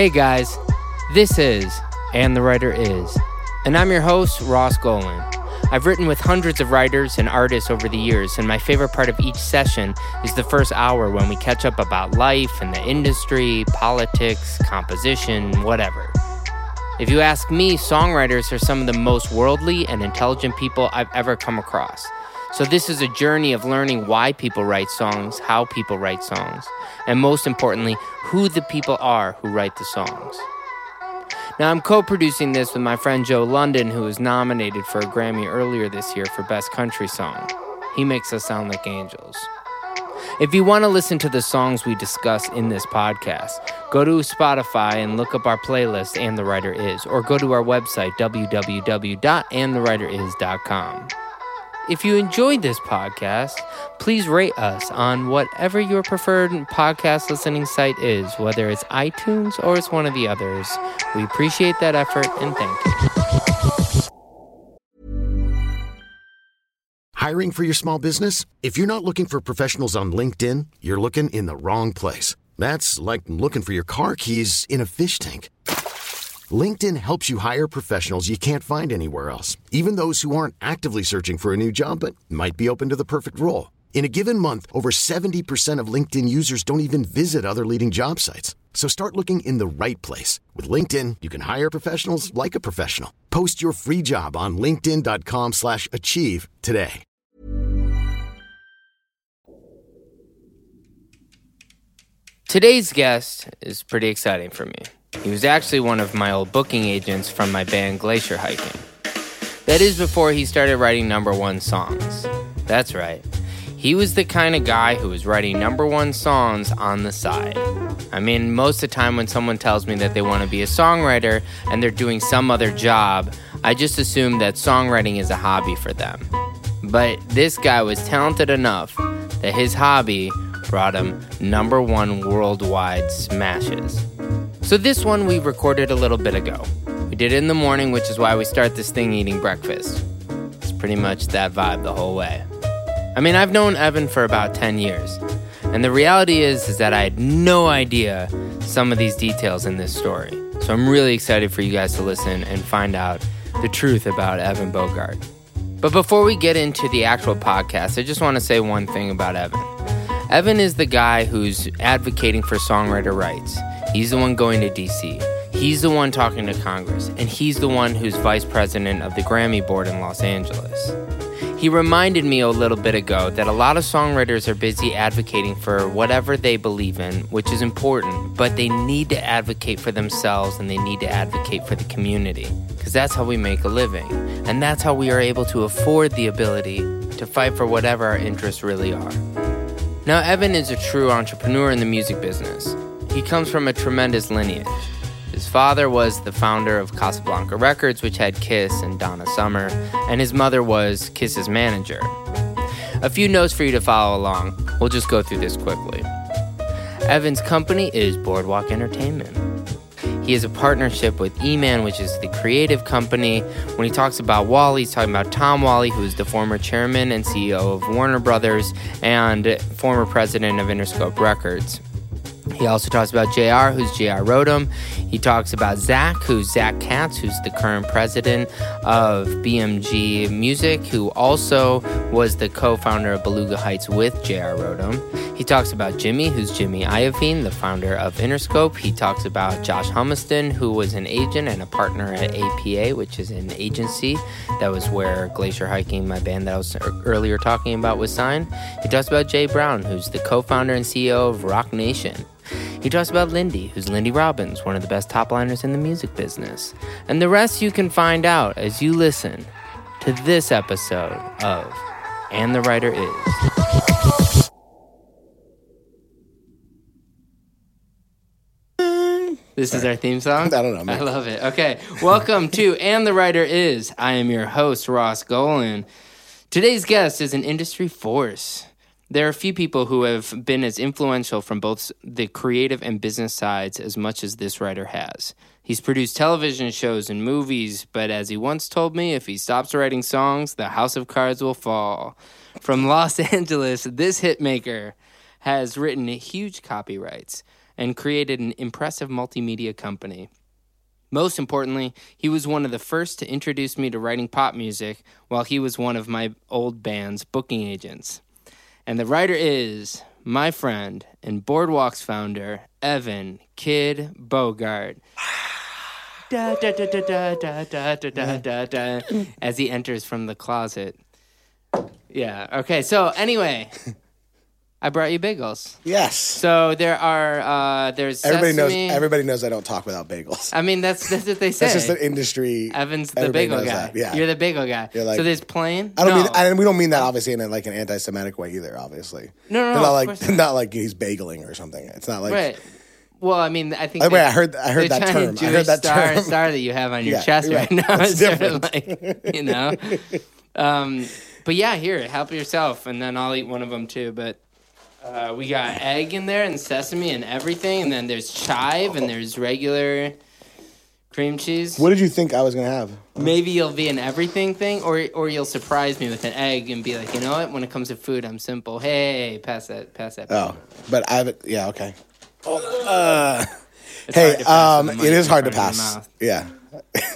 Hey guys, this is And the Writer Is, and I'm your host, Ross Golan. I've written with hundreds of writers and artists over the years, and my favorite part of each session is the first hour when we catch up about life and the industry, politics, composition, whatever. If you ask me, songwriters are some of the most worldly and intelligent people I've ever come across. So, this is a journey of learning why people write songs, how people write songs, and most importantly, who the people are who write the songs. Now, I'm co producing this with my friend Joe London, who was nominated for a Grammy earlier this year for Best Country Song. He makes us sound like angels. If you want to listen to the songs we discuss in this podcast, go to Spotify and look up our playlist And the Writer Is, or go to our website www.andthewriteris.com. If you enjoyed this podcast, please rate us on whatever your preferred podcast listening site is, whether it's iTunes or it's one of the others. We appreciate that effort and thank you. Hiring for your small business? If you're not looking for professionals on LinkedIn, you're looking in the wrong place. That's like looking for your car keys in a fish tank. LinkedIn helps you hire professionals you can't find anywhere else, even those who aren't actively searching for a new job but might be open to the perfect role. In a given month, over 70% of LinkedIn users don't even visit other leading job sites. So start looking in the right place. With LinkedIn, you can hire professionals like a professional. Post your free job on linkedin.com slash achieve today. Today's guest is pretty exciting for me. He was actually one of my old booking agents from my band Glacier Hiking. That is before he started writing number one songs. That's right. He was the kind of guy who was writing number one songs on the side. I mean, most of the time when someone tells me that they want to be a songwriter and they're doing some other job, I just assume that songwriting is a hobby for them. But this guy was talented enough that his hobby brought him number one worldwide smashes. So, this one we recorded a little bit ago. We did it in the morning, which is why we start this thing eating breakfast. It's pretty much that vibe the whole way. I mean, I've known Evan for about 10 years, and the reality is, is that I had no idea some of these details in this story. So, I'm really excited for you guys to listen and find out the truth about Evan Bogart. But before we get into the actual podcast, I just want to say one thing about Evan. Evan is the guy who's advocating for songwriter rights. He's the one going to DC. He's the one talking to Congress, and he's the one who's vice president of the Grammy board in Los Angeles. He reminded me a little bit ago that a lot of songwriters are busy advocating for whatever they believe in, which is important, but they need to advocate for themselves and they need to advocate for the community, because that's how we make a living, and that's how we are able to afford the ability to fight for whatever our interests really are. Now, Evan is a true entrepreneur in the music business. He comes from a tremendous lineage. His father was the founder of Casablanca Records, which had Kiss and Donna Summer, and his mother was Kiss's manager. A few notes for you to follow along. We'll just go through this quickly. Evan's company is Boardwalk Entertainment. He has a partnership with E-Man, which is the creative company. When he talks about Wally, he's talking about Tom Whalley, who is the former chairman and CEO of Warner Brothers and former president of Interscope Records. He also talks about JR, who's JR Rotem. He talks about Zach, who's Zach Katz, who's the current president of BMG Music, who also was the co founder of Beluga Heights with JR Rotem. He talks about Jimmy, who's Jimmy Iovine, the founder of Interscope. He talks about Josh Humiston, who was an agent and a partner at APA, which is an agency. That was where Glacier Hiking, my band that I was earlier talking about, was signed. He talks about Jay Brown, who's the co founder and CEO of Roc Nation. He talks about Lindy, who's Lindy Robbins, one of the best top liners in the music business. And the rest you can find out as you listen to this episode of And the Writer Is. This Sorry. is our theme song? I don't know. Man. I love it. Okay. Welcome to And the Writer Is. I am your host, Ross Golan. Today's guest is an industry force. There are few people who have been as influential from both the creative and business sides as much as this writer has. He's produced television shows and movies, but as he once told me, if he stops writing songs, the house of cards will fall. From Los Angeles, this hitmaker has written huge copyrights and created an impressive multimedia company. Most importantly, he was one of the first to introduce me to writing pop music while he was one of my old band's booking agents. And the writer is my friend and Boardwalks founder, Evan Kidd Bogart. Da, da, da, da, da, da, da, da, da, da, as he enters from the closet. Yeah. Okay. So anyway, I brought you bagels. Yes. So there are uh there's everybody sesame. knows. Everybody knows I don't talk without bagels. I mean that's that's what they say. That's just an industry. Evan's the bagel guy. that, Yeah. You're the bagel guy. You're like- so there's plain. I don't no. mean, and we don't mean that obviously in a, like an anti-Semitic way either. Obviously, No, no, no, Not like not. not like he's bageling or something. It's not like right. Well, I mean, I think. By the way, I heard- I heard the that term. I Jewish heard that star, term. star that you have on your Yeah, chest yeah. right now That's is sort of different. like, you know. Um, but yeah, here, help yourself, and then I'll eat one of them too. But uh, we got egg in there and sesame and everything, and then there's chive and there's regular cream cheese. What did you think I was gonna have? Maybe you'll be an everything thing, or or you'll surprise me with an egg and be like, you know what? When it comes to food, I'm simple. Hey, pass that, pass that. Oh, but I have it. Yeah, okay. Uh, It's hey, hard to pass um, with the it mic is in hard to front of your pass. Yeah,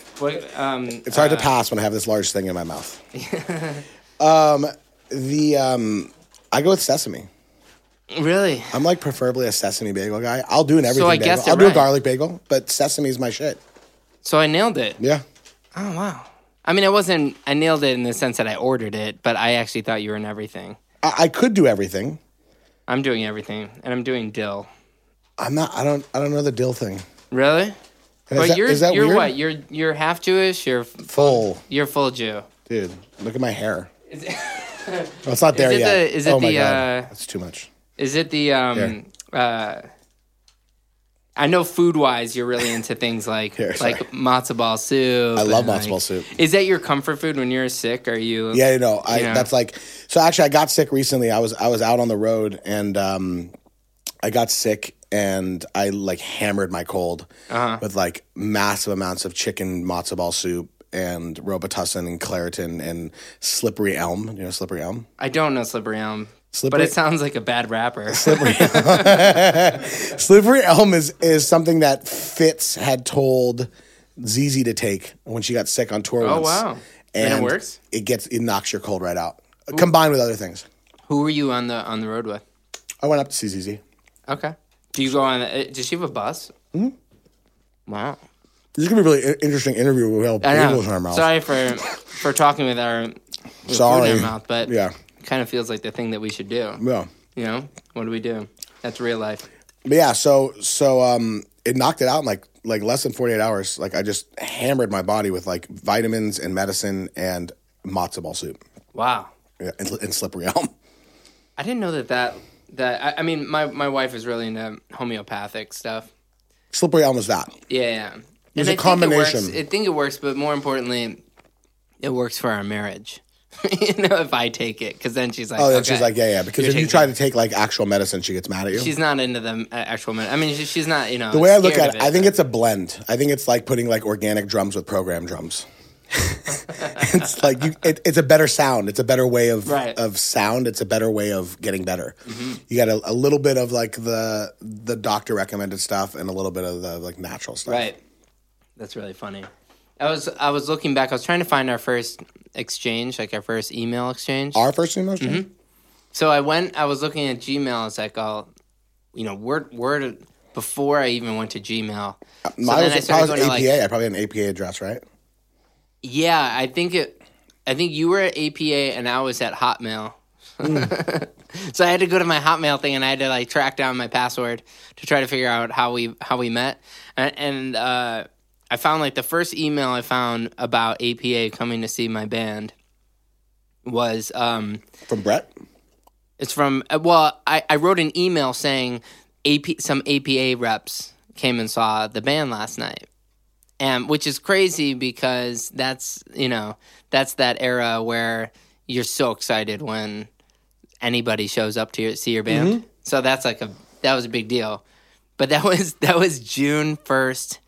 What, um, it's hard to pass when I have this large thing in my mouth. um, the um, I go with sesame. Really? I'm like preferably a sesame bagel guy. I'll do an everything. So I bagel. guessed I'll do a right. garlic bagel, but sesame's my shit. So I nailed it. Yeah. Oh wow. I mean, I wasn't. I nailed it in the sense that I ordered it, but I actually thought you were in everything. I, I could do everything. I'm doing everything, and I'm doing dill. I'm not. I don't. I don't know the dill thing. Really? Is but that- you're is that you're weird? what? You're you're half Jewish. You're Full, you're full Jew. dude. Look at my hair. Is it, Oh, it's not there it yet. the- is it oh my the, god, uh, that's too much. Is it the um uh? I know food wise, you're really into things like Here, like matzo ball soup. I love matzo like- ball soup. Is that your comfort food when you're sick? Are you? Yeah, you know, I that's like so actually I got sick recently. I was I was out on the road and um I got sick and I like hammered my cold Uh-huh. with like massive amounts of chicken matzo ball soup and Robitussin and Claritin and slippery elm. You know slippery elm? I don't know slippery elm, but it sounds like a bad rapper. Slippery elm is is something that Fitz had told ZZ to take when she got sick on tour Oh, once. wow. And it works? It gets it knocks your cold right out. Combined with other things. Who were you on the on the road with? I went up to see ZZ. Okay. Do you go on? The, uh, does she have a bus? Mm-hmm. Wow. This is gonna be a really interesting interview I know. bagels in our mouth. Sorry for for talking with our with food Sorry. in our mouth, but Yeah. Kind of feels like the thing that we should do. Yeah. You know, what do we do? That's real life. But yeah, so so um it knocked it out in like like less than forty eight hours. Like I just hammered my body with like vitamins and medicine and matzo ball soup. Wow. Yeah, and, and slippery elm. I didn't know that that that. I, I mean, my my wife is really into homeopathic stuff. Slippery elm is that. Yeah, yeah. There's and a I think it works- combination. I think it works, but more importantly, it works for our marriage. you know, if I take it, because then she's like, Oh, then okay, she's like, yeah, yeah. Because if you try it. to take like actual medicine, she gets mad at you. she's not into the uh, actual. medicine. I mean, she, she's not. You know, the way I look at of it, I think it's a blend. I think it's like putting like organic drums with program drums. it's like you, it, it's a better sound. It's a better way of Right. of sound. It's a better way of getting better. Mm-hmm. You got a, a little bit of like the the doctor recommended stuff and a little bit of the like natural stuff. Right. That's really funny. I was I was looking back. I was trying to find our first exchange, like our first email exchange. Our first email. Mm-hmm. So I went. I was looking at Gmail. It's like, oh, you know, word word before I even went to Gmail. So Mine then I was, started probably going was to, APA. like- I probably had an APA address, right? Yeah, I think it. I think you were at APA and I was at Hotmail. so I had to go to my Hotmail thing and I had to like track down my password to try to figure out how we how we met. And, and uh, I found like the first email I found about APA coming to see my band was um, From Brett. it's from uh, well I, I wrote an email saying AP some APA reps came and saw the band last night. And which is crazy because that's you know, that's that era where you're so excited when anybody shows up to your, see your band. So that's like a that was a big deal. But that was that was June 1st,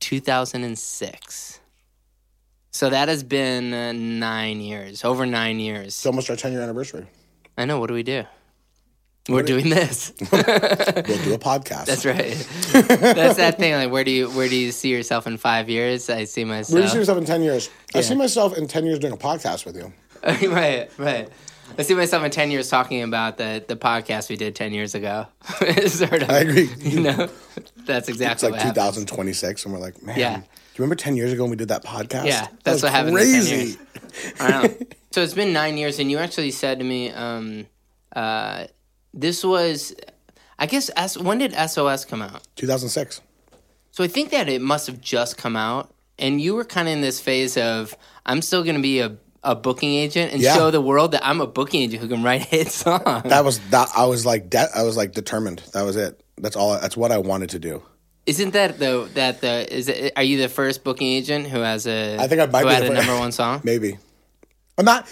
2006. So that has been uh, 9 years, over 9 years. It's almost our ten year anniversary. I know. What do we do? We're doing this. we'll do a podcast. That's right. That's that thing. Like, where do you where do you see yourself in five years? I see myself. Where do you see yourself in ten years? I see myself in ten years doing a podcast with you. right, right. I see myself in ten years talking about the the podcast we did ten years ago. sort of. I agree. You know, that's It's exactly like what happens. 2026, and we're like, man. Yeah. Do you remember 10 years ago when we did that podcast? Yeah, That that's was what happened in 10 Crazy. I know. So it's been nine years, and you actually said to me, um, uh, "This was, I guess, S- when did SOS come out?" 2006. So I think that it must have just come out, and you were kind of in this phase of, "I'm still going to be a, a booking agent and Yeah. show the world that I'm a booking agent who can write hit songs." That was that. I was like, de- I was like determined. That was it. That's all. That's what I wanted to do. Isn't that the that the is it, are you the first booking agent who has a I think I might who be had the a number one song? Maybe. I'm not.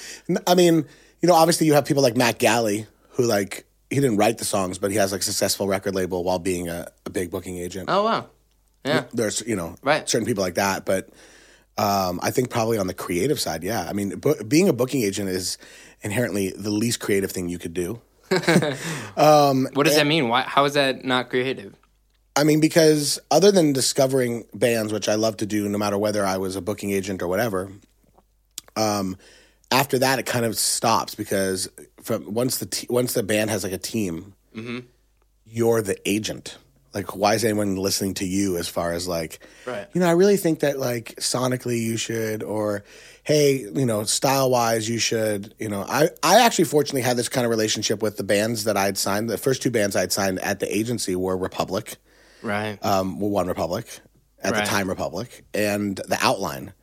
I mean, you know, obviously you have people like Matt Galle who like he didn't write the songs, but he has like successful record label while being a, a big booking agent. Oh wow, yeah. There's you know Right. certain people like that, but um, I think probably on the creative side, yeah. I mean, being a booking agent is inherently the least creative thing you could do. What does that mean? Why? How is that not creative? I mean, because other than discovering bands, which I love to do, no matter whether I was a booking agent or whatever, um, after that it kind of stops because from once the t- once the band has like a team, you're the agent. Like, why is anyone listening to you as far as like, Right. you know, I really think that like sonically you should, or hey, you know, style wise you should, you know, I, I actually fortunately had this kind of relationship with the bands that I'd signed. The first two bands I'd signed at the agency were Republic Right. um, well, OneRepublic at Right. the time Republic, and the Outline,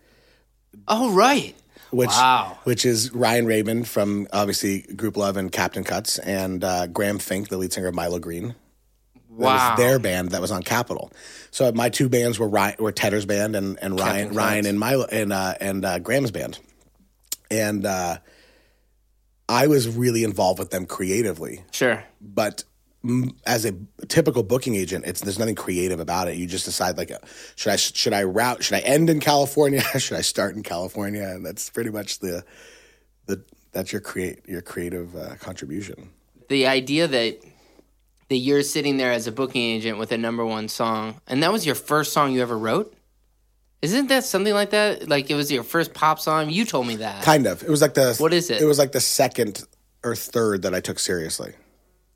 oh right. which Wow. which is Ryan Rabin from obviously Grouplove and Captain Cuts, and uh, Graham Fink, the lead singer of Milo Greene. Wow. was their band that was on Capitol. So my two bands were Ryan, were Tedder's band and, and Ryan Captain Ryan and Milo and uh, and uh, Graham's band, and uh, I was really involved with them creatively Sure. but mm, as a typical booking agent, it's there's nothing creative about it. You just decide like, uh, should I should I route? Should I end in California? should I start in California? And that's pretty much the the that's your create your creative uh, contribution. The idea that that you're sitting there as a booking agent with a number one song, and that was your first song you ever wrote. Isn't that something like that? Like it was your first pop song. You told me that. Kind of. It was like the What is it? It was like the second or third that I took seriously.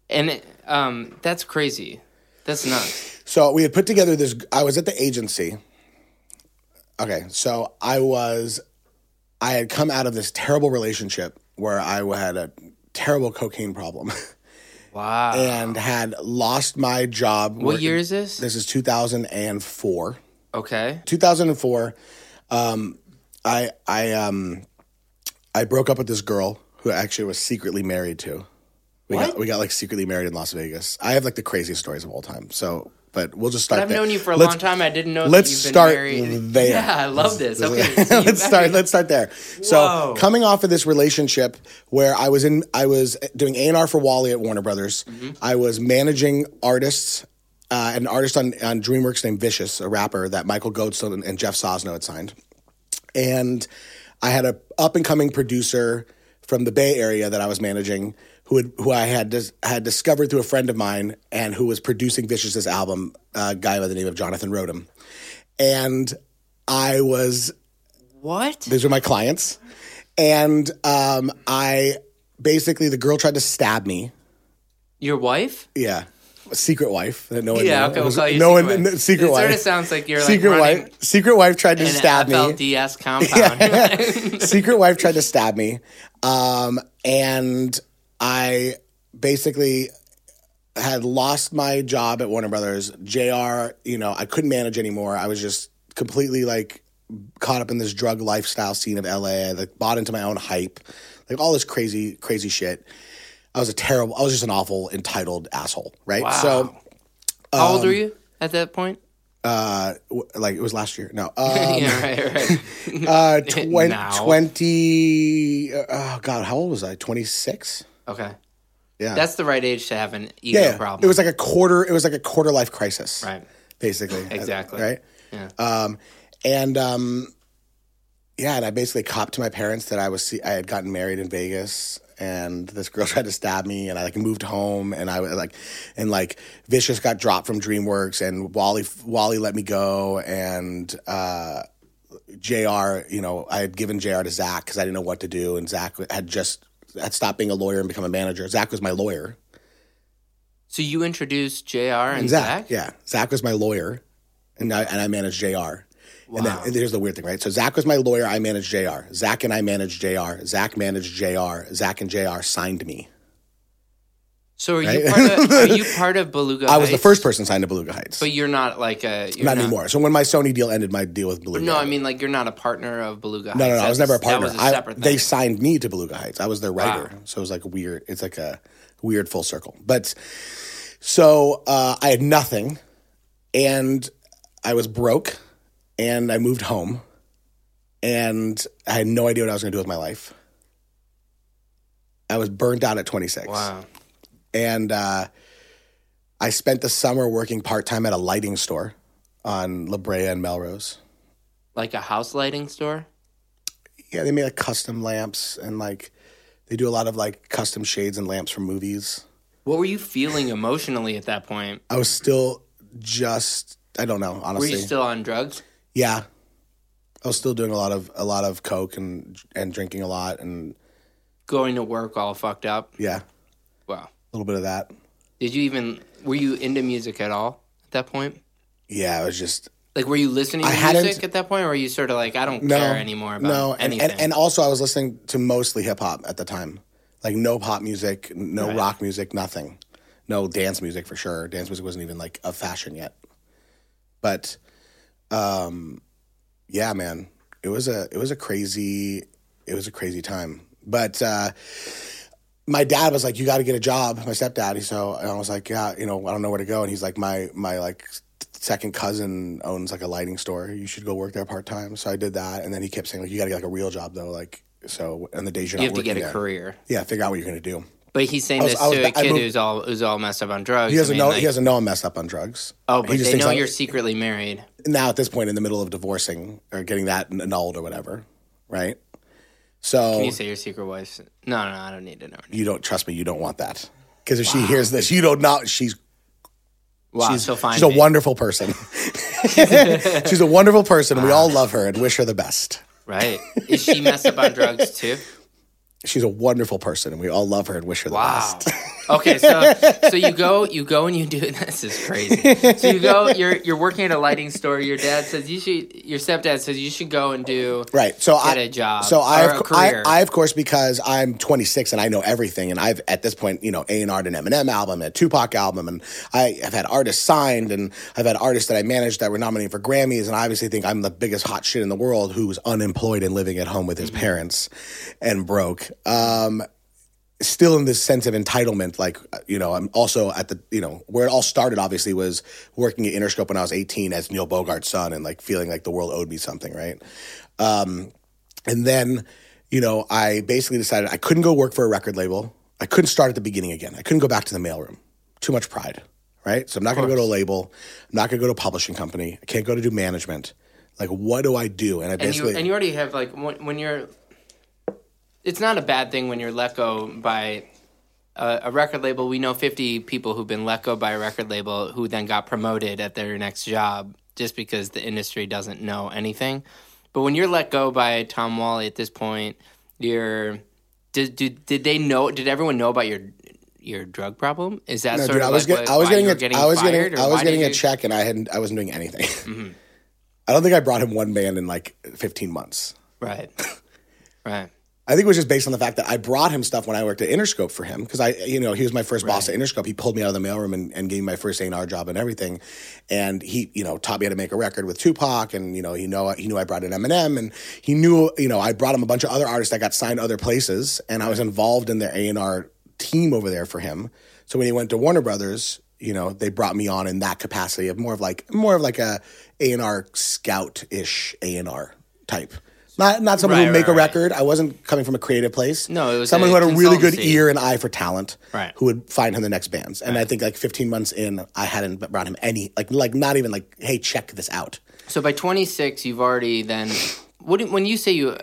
And it, um, that's crazy. That's nuts. So we had put together this. I was at the agency. Okay, so I was, I had come out of this terrible relationship where I had a terrible cocaine problem. Wow. and had lost my job. what year is this? This is 2004. Okay. 2004. Um, I I um I broke up with this girl who I actually was secretly married to. We got What? we got like secretly married in Las Vegas. I have like the craziest stories of all time. So, but we'll just start. I've there. known you for a Let's- long time. I didn't know. let's that you've start there. Yeah, I love this. Okay. so let's start. Let's start there. So, coming off of this relationship where I was in, I was doing A and R for Wally at Warner Brothers. Mm-hmm. I was managing artists, uh, an artist on, on DreamWorks named Vicious, a rapper that Michael Goldstone and, and Jeff Sosnow had signed, and I had a up and coming producer from the Bay Area that I was managing. Who, had, who I had dis- had discovered through a friend of mine, and who was producing Vicious's album, a guy by the name of Jonathan Rotem, and I was What? these were my clients, and um, I basically the girl tried to stab me. Your wife? Yeah, a secret wife that no one. Yeah. knew. Okay. We'll was- call you no secret one. wife. secret it wife. Sort of sounds like you're like secret running wife. Secret wife tried to stab me. FLDS compound. secret wife tried to stab me, um, and I basically had lost my job at Warner Brothers. Jr. You know, I couldn't manage anymore. I was just completely like caught up in this drug lifestyle scene of LA. I like bought into my own hype, like all this crazy, crazy shit. I was a terrible. I was just an awful, entitled asshole, right? Wow. So, How old Um, were you at that point? uh, w- like it was last year. No, um, yeah. Right. Right. uh, Now. twenty. uh, Oh God, how old was I? Twenty six. Okay. Yeah. That's the right age to have an ego yeah, problem. It was like a quarter. It was like a quarter life crisis, right. basically. Exactly. Right. Yeah. Um, and um, yeah, and I basically copped to my parents that I was I had gotten married in Vegas, and this girl tried to stab me, and I like moved home, and I was like, and like Vicious got dropped from DreamWorks, and Wally Wally let me go, and uh, Jr. You know, I had given Jr. to Zach because I didn't know what to do, and Zach had just stopped being a lawyer and become a manager. Zach was my lawyer. So you introduced Jr. and, And Zach, yeah, Zach was my lawyer, and I and I managed Jr. And then and here's the weird thing, right? So Zach was my lawyer. I managed Jr. Zach and I managed Jr. Zach managed Jr. Zach and Jr. signed me. So are you part of, are you part of Beluga? I was the first person signed to Beluga Heights. but you're not like a you're not, anymore. So when my Sony deal ended, my deal with Beluga. No, I mean like you're not a partner of Beluga. no, no, Heights. no. I was never a partner. That was a I- separate they thing. signed me to Beluga Heights. I was their writer, Wow. so it was like a weird. It's like a weird full circle. But so uh, I had nothing, and I was broke, and I moved home, and I had no idea what I was going to do with my life. I was burned out at 26. Wow. And uh, I spent the summer working part time at a lighting store on La Brea and Melrose. Like a house lighting store. Yeah, they made like custom lamps and like they do a lot of like custom shades and lamps for movies. What were you feeling emotionally at that point? I was still just I don't know honestly. Were you still on drugs? yeah, I was still doing a lot of a lot of coke and and drinking a lot and Going to work all fucked up? yeah, Wow. Little bit of that. Did you even were you into music at all at that point? Yeah, it was just Like were you listening to hadn't- music at that point or were you sort of like I don't no care anymore about no, and, anything? and and also I was listening to mostly hip hop at the time, like no pop music, no Right. rock music, nothing, no dance music for sure. Dance music wasn't even like a fashion yet, but, um, yeah, man, it was a it was a crazy it was a crazy time. But uh, my dad was like, "You got to get a job." My stepdad. So and I was like, "Yeah, you know, I don't know where to go." And he's like, "My my like second cousin owns like a lighting store. You should go work there part time." So I did that, and then he kept saying, "Like, you got to get like a real job though." Like, so on the days you're you not have to get a there, career. yeah, figure out what you're gonna do. But he's saying was- this was to a kid moved- who's all who's all messed up on drugs. He doesn't I mean, know. like- he doesn't know I'm messed up on drugs. Oh, He just they know I'm- you're secretly married. now at this point in the middle of divorcing or getting that annulled or whatever, right? So Can you say your secret wife? No, no, no I don't need to know. you don't trust me. You don't want that because if she hears this, you don't know. She's Wow, she's, so fine. she's a wonderful person. she's a wonderful person. We all love her and wish her the best. Right? Is she messed up on drugs too? She's a wonderful person, and we all love her and wish her the Wow. best. okay, so so you go you go and you do this is crazy. So you go you're you're working at a lighting store. Your dad says you should. Your stepdad says you should go and do Right. So Get I a job So I, or have, a career. I, I, of course, because I'm 26 and I know everything, and I've at this point, you know, A and R'd an Eminem album, and a Tupac album, and I have had artists signed, and I've had artists that I managed that were nominated for Grammys, and I obviously think I'm the biggest hot shit in the world who's unemployed and living at home with his parents and broke. Um, still in this sense of entitlement like you know i'm also at the you know where it all started obviously was working at interscope when i was 18 as neil bogart's son and like feeling like the world owed me something right? Um, and then you know i basically decided i couldn't go work for a record label. I couldn't start at the beginning again. I couldn't go back to the mailroom. Too much pride right? So i'm not going to go to a label. I'm not going to go to a publishing company. I can't go to do management. Like what do i do? And i and basically you and you already have like when, when you're. It's not a bad thing when you're let go by a, a record label. We know 50 people who've been let go by a record label who then got promoted at their next job just because the industry doesn't know anything. But when you're let go by Tom Whalley at this point, you're did did, did they know? Did everyone know about your your drug problem? Is that No, sort dude, of I was like getting, what- I was getting, a, getting I was fired, getting, I was getting a you- Mm-hmm. check, and I hadn't, I wasn't doing anything. I don't think I brought him one band in like 15 months. Right, right. I think it was just based on the fact that I brought him stuff when I worked at Interscope for him because I, you know, he was my first boss at Interscope. He pulled me out of the mailroom and, and gave me my first A&R job and everything, and he, you know, taught me how to make a record with Tupac, and you know, he know he knew I brought in Eminem, and he knew, you know, I brought him a bunch of other artists that got signed other places, and I was involved in their A&R team over there for him. So when he went to Warner Brothers, you know, they brought me on in that capacity of more of like more of like a A&R scout ish A&R type. Not not someone who Right, would make right, a right. record. I wasn't coming from a creative place. No, it was someone who had a really good ear and eye for talent. Right. Who would find him the next bands. And I think like 15 months in, I hadn't brought him any like like not even like hey check this out. So by 26, you've already then. What when you say you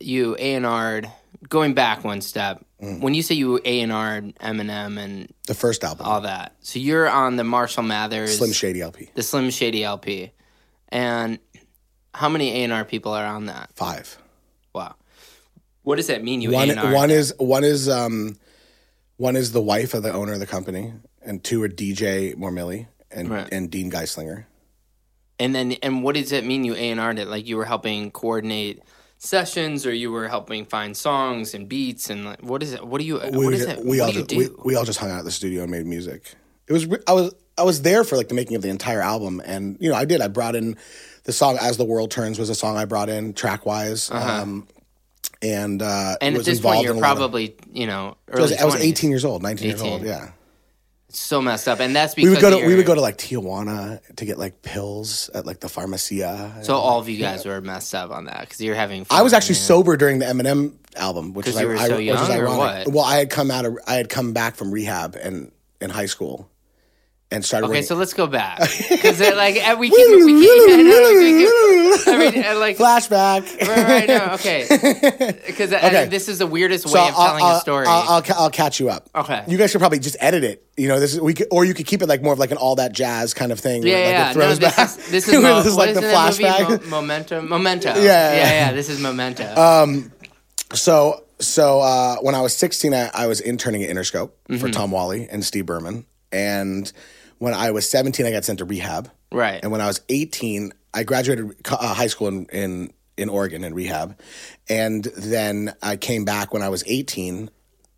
you A and R'd, going back one step, mm. when you say you A and R Eminem and The first album, all that, so you're on the Marshall Mathers, Slim Shady LP, the Slim Shady LP, and how many A and R people are on that? five. Wow, what does that mean? You One A&R? one is one is um, one is the wife of the owner of the company, and two are DJ Mormilli and Right. and Dean Geistlinger. And then, and what does it mean you A and R it? Like you were helping coordinate sessions, or you were helping find songs and beats, and like, what is it? What do you? we, what is it? we all just, we, we all just hung out at the studio and made music. It was I was I was there for like the making of the entire album, and you know I did. I brought in the song "As the World Turns" was a song I brought in track wise, um, and uh, Uh-huh. and at this involved point, you're lot of- probably you know I was. I was 18 years old, 19 years old. Yeah, So messed up, and that's we because would go to we would go to like Tijuana to get like pills at like the Pharmacia. So all of you guys were messed up on that because you're having. Fun, I was actually yeah. sober during the Eminem album, which is, I, so which is young, or ironic. what? Well, I had come out of I had come back from rehab and in high school, and started. Okay, working- so let's go back because like eh, we keep we keep I know, like, we keep- I mean, uh, like flashback. right, right now, okay, because Okay. this is the weirdest way So of telling I'll, a story. I'll, I'll, I'll catch you up. Okay. You guys should probably just edit it. You know, this is we could, or you could keep it like more of like an all that jazz kind of thing. yeah, where, like, yeah. No, this back. is this is, mo- this is like the movie? flashback. Mo- Memento. Memento. yeah, yeah, yeah. yeah. This is Memento. So so uh, when I was 16, I, I was interning at Interscope Mm-hmm. for Tom Whalley and Steve Berman, and when I was 17, I got sent to rehab. right. And when I was 18, I graduated uh, high school in, in in Oregon in rehab, and then I came back when I was 18,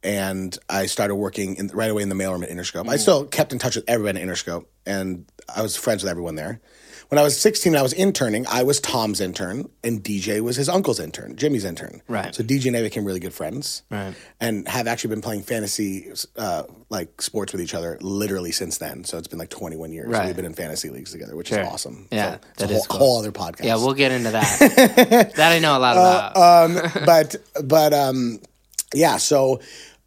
and I started working in, right away in the mailroom at Interscope. I still kept in touch with everyone at Interscope, and I was friends with everyone there. When I was 16, and I was interning. I was Tom's intern, and DJ was his uncle's intern, Jimmy's intern. Right. So DJ and I became really good friends. Right. And have actually been playing fantasy uh, like sports with each other literally since then. So it's been like 21 years. Right. We've been in fantasy leagues together, which Sure. is awesome. Yeah, So it's that a is whole, cool. whole other podcast. yeah, we'll get into that. that I know a lot about. um, but but um, yeah. So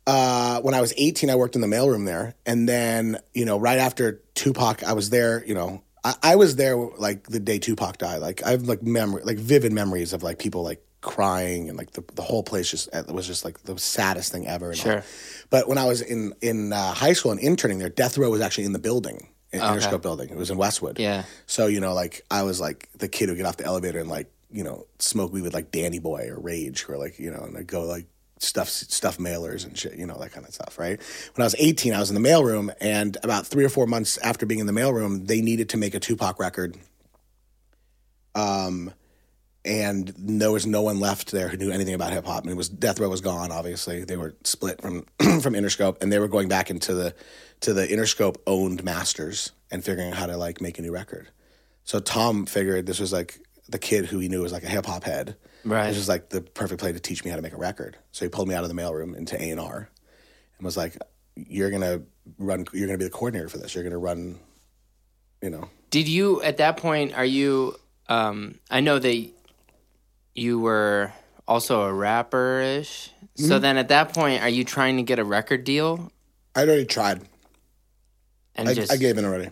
uh, when I was 18, I worked in the mailroom there, and then you know right after Tupac, I was there. You know, I, I was there like the day Tupac died. Like I have like memory, like vivid memories of like people like crying and like the, the whole place just it was just like the saddest thing ever. and all. Sure. But when I was in in uh, high school and interning there, Death Row was actually in the building. In Interscope building. It was in Westwood. Yeah. So, you know, like I was like the kid who get off the elevator and like, you know, smoke weed with like Danny Boy or Rage or like, you know, and I go like stuff stuff mailers and shit, you know, that kind of stuff, right? When I was 18, I was in the mailroom and about 3 or 4 months after being in the mailroom, they needed to make a Tupac record. Um and there was no one left there who knew anything about hip hop. And it was Death Row was gone. Obviously, they were split from from Interscope, and they were going back into the to the Interscope owned masters and figuring out how to like make a new record. So Tom figured this was like the kid who he knew was like a hip hop head. Right. This was like the perfect play to teach me how to make a record. So he pulled me out of the mailroom into A and R, and was like, "You're gonna run. You're gonna be the coordinator for this. You're gonna run. You know, Did you at that point? Are you? Um, I know that you were also a rapper ish. Mm-hmm. So then, at that point, are you trying to get a record deal? I'd already tried. And I, just I gave in already.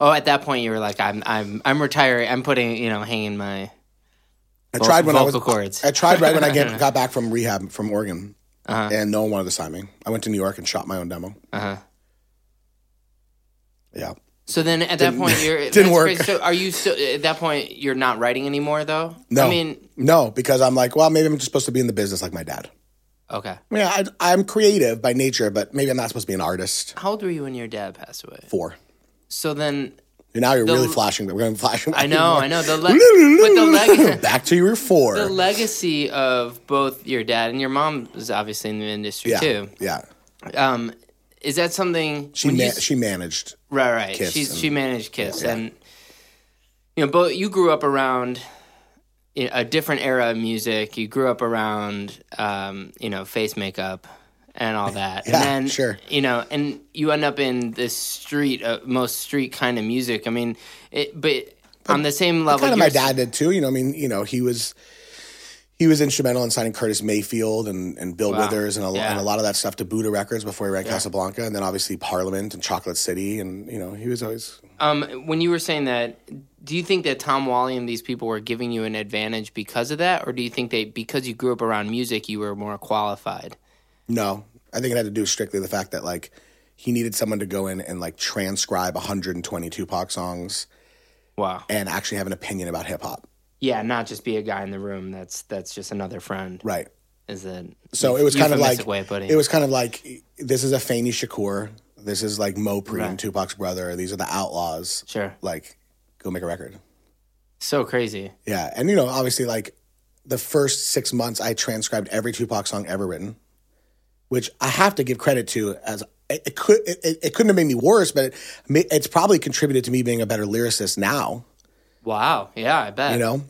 oh, at that point, you were like, I'm, I'm, I'm retiring. I'm putting, you know, hanging my. I tried when I was. cords. I tried right when I get, got back from rehab from Oregon, Uh-huh. and no one wanted to sign me. I went to New York and shot my own demo. Uh huh. Yeah. So then, at that point, you're didn't work. crazy. So are you still at that point? You're not writing anymore, though. No. I mean, no, because I'm like, well, maybe I'm just supposed to be in the business like my dad. okay. I mean, I, I'm creative by nature, but maybe I'm not supposed to be an artist. How old were you when your dad passed away? Four. So then, And now you're The- really flashing. We're going to flash. I know, I know the le- but the leg. Back to your four. the legacy of both your dad and your mom is obviously in the industry yeah. too. Yeah. Um, is that something She when you ma- she managed. right right Kiss she's and- she managed Kiss yeah. and you know both you grew up around a different era of music. You grew up around um, you know face makeup and all that, Yeah, and then sure. you know, and you end up in this street, uh, most street kind of music. I mean, it, but on the same level, Kind of my dad did too. You know, I mean, you know, he was he was instrumental in signing Curtis Mayfield and, and Bill Wow. Withers and a, Yeah. and a lot of that stuff to Buddah Records before he ran Casablanca, and then obviously Parliament and Chocolate City, and you know, he was always Um, when you were saying that, do you think that Tom Whalley and these people were giving you an advantage because of that, or do you think they because you grew up around music, you were more qualified? No. I think it had to do strictly the fact that like he needed someone to go in and like transcribe 120 Tupac songs Wow. and actually have an opinion about hip hop. Yeah, not just be a guy in the room. That's that's just another friend. Right. Is it? So it was kind of like putting it was kind of like this is Afeni Shakur. This is like Mopreme, Right. Tupac's brother. These are the outlaws. Sure. Like, go make a record. so crazy. Yeah, and you know, obviously, like the first six months, I transcribed every Tupac song ever written, which I have to give credit to. As it, it could, it, it- couldn't have made me worse, but it, it's probably contributed to me being a better lyricist now. Wow. Yeah, I bet. You know,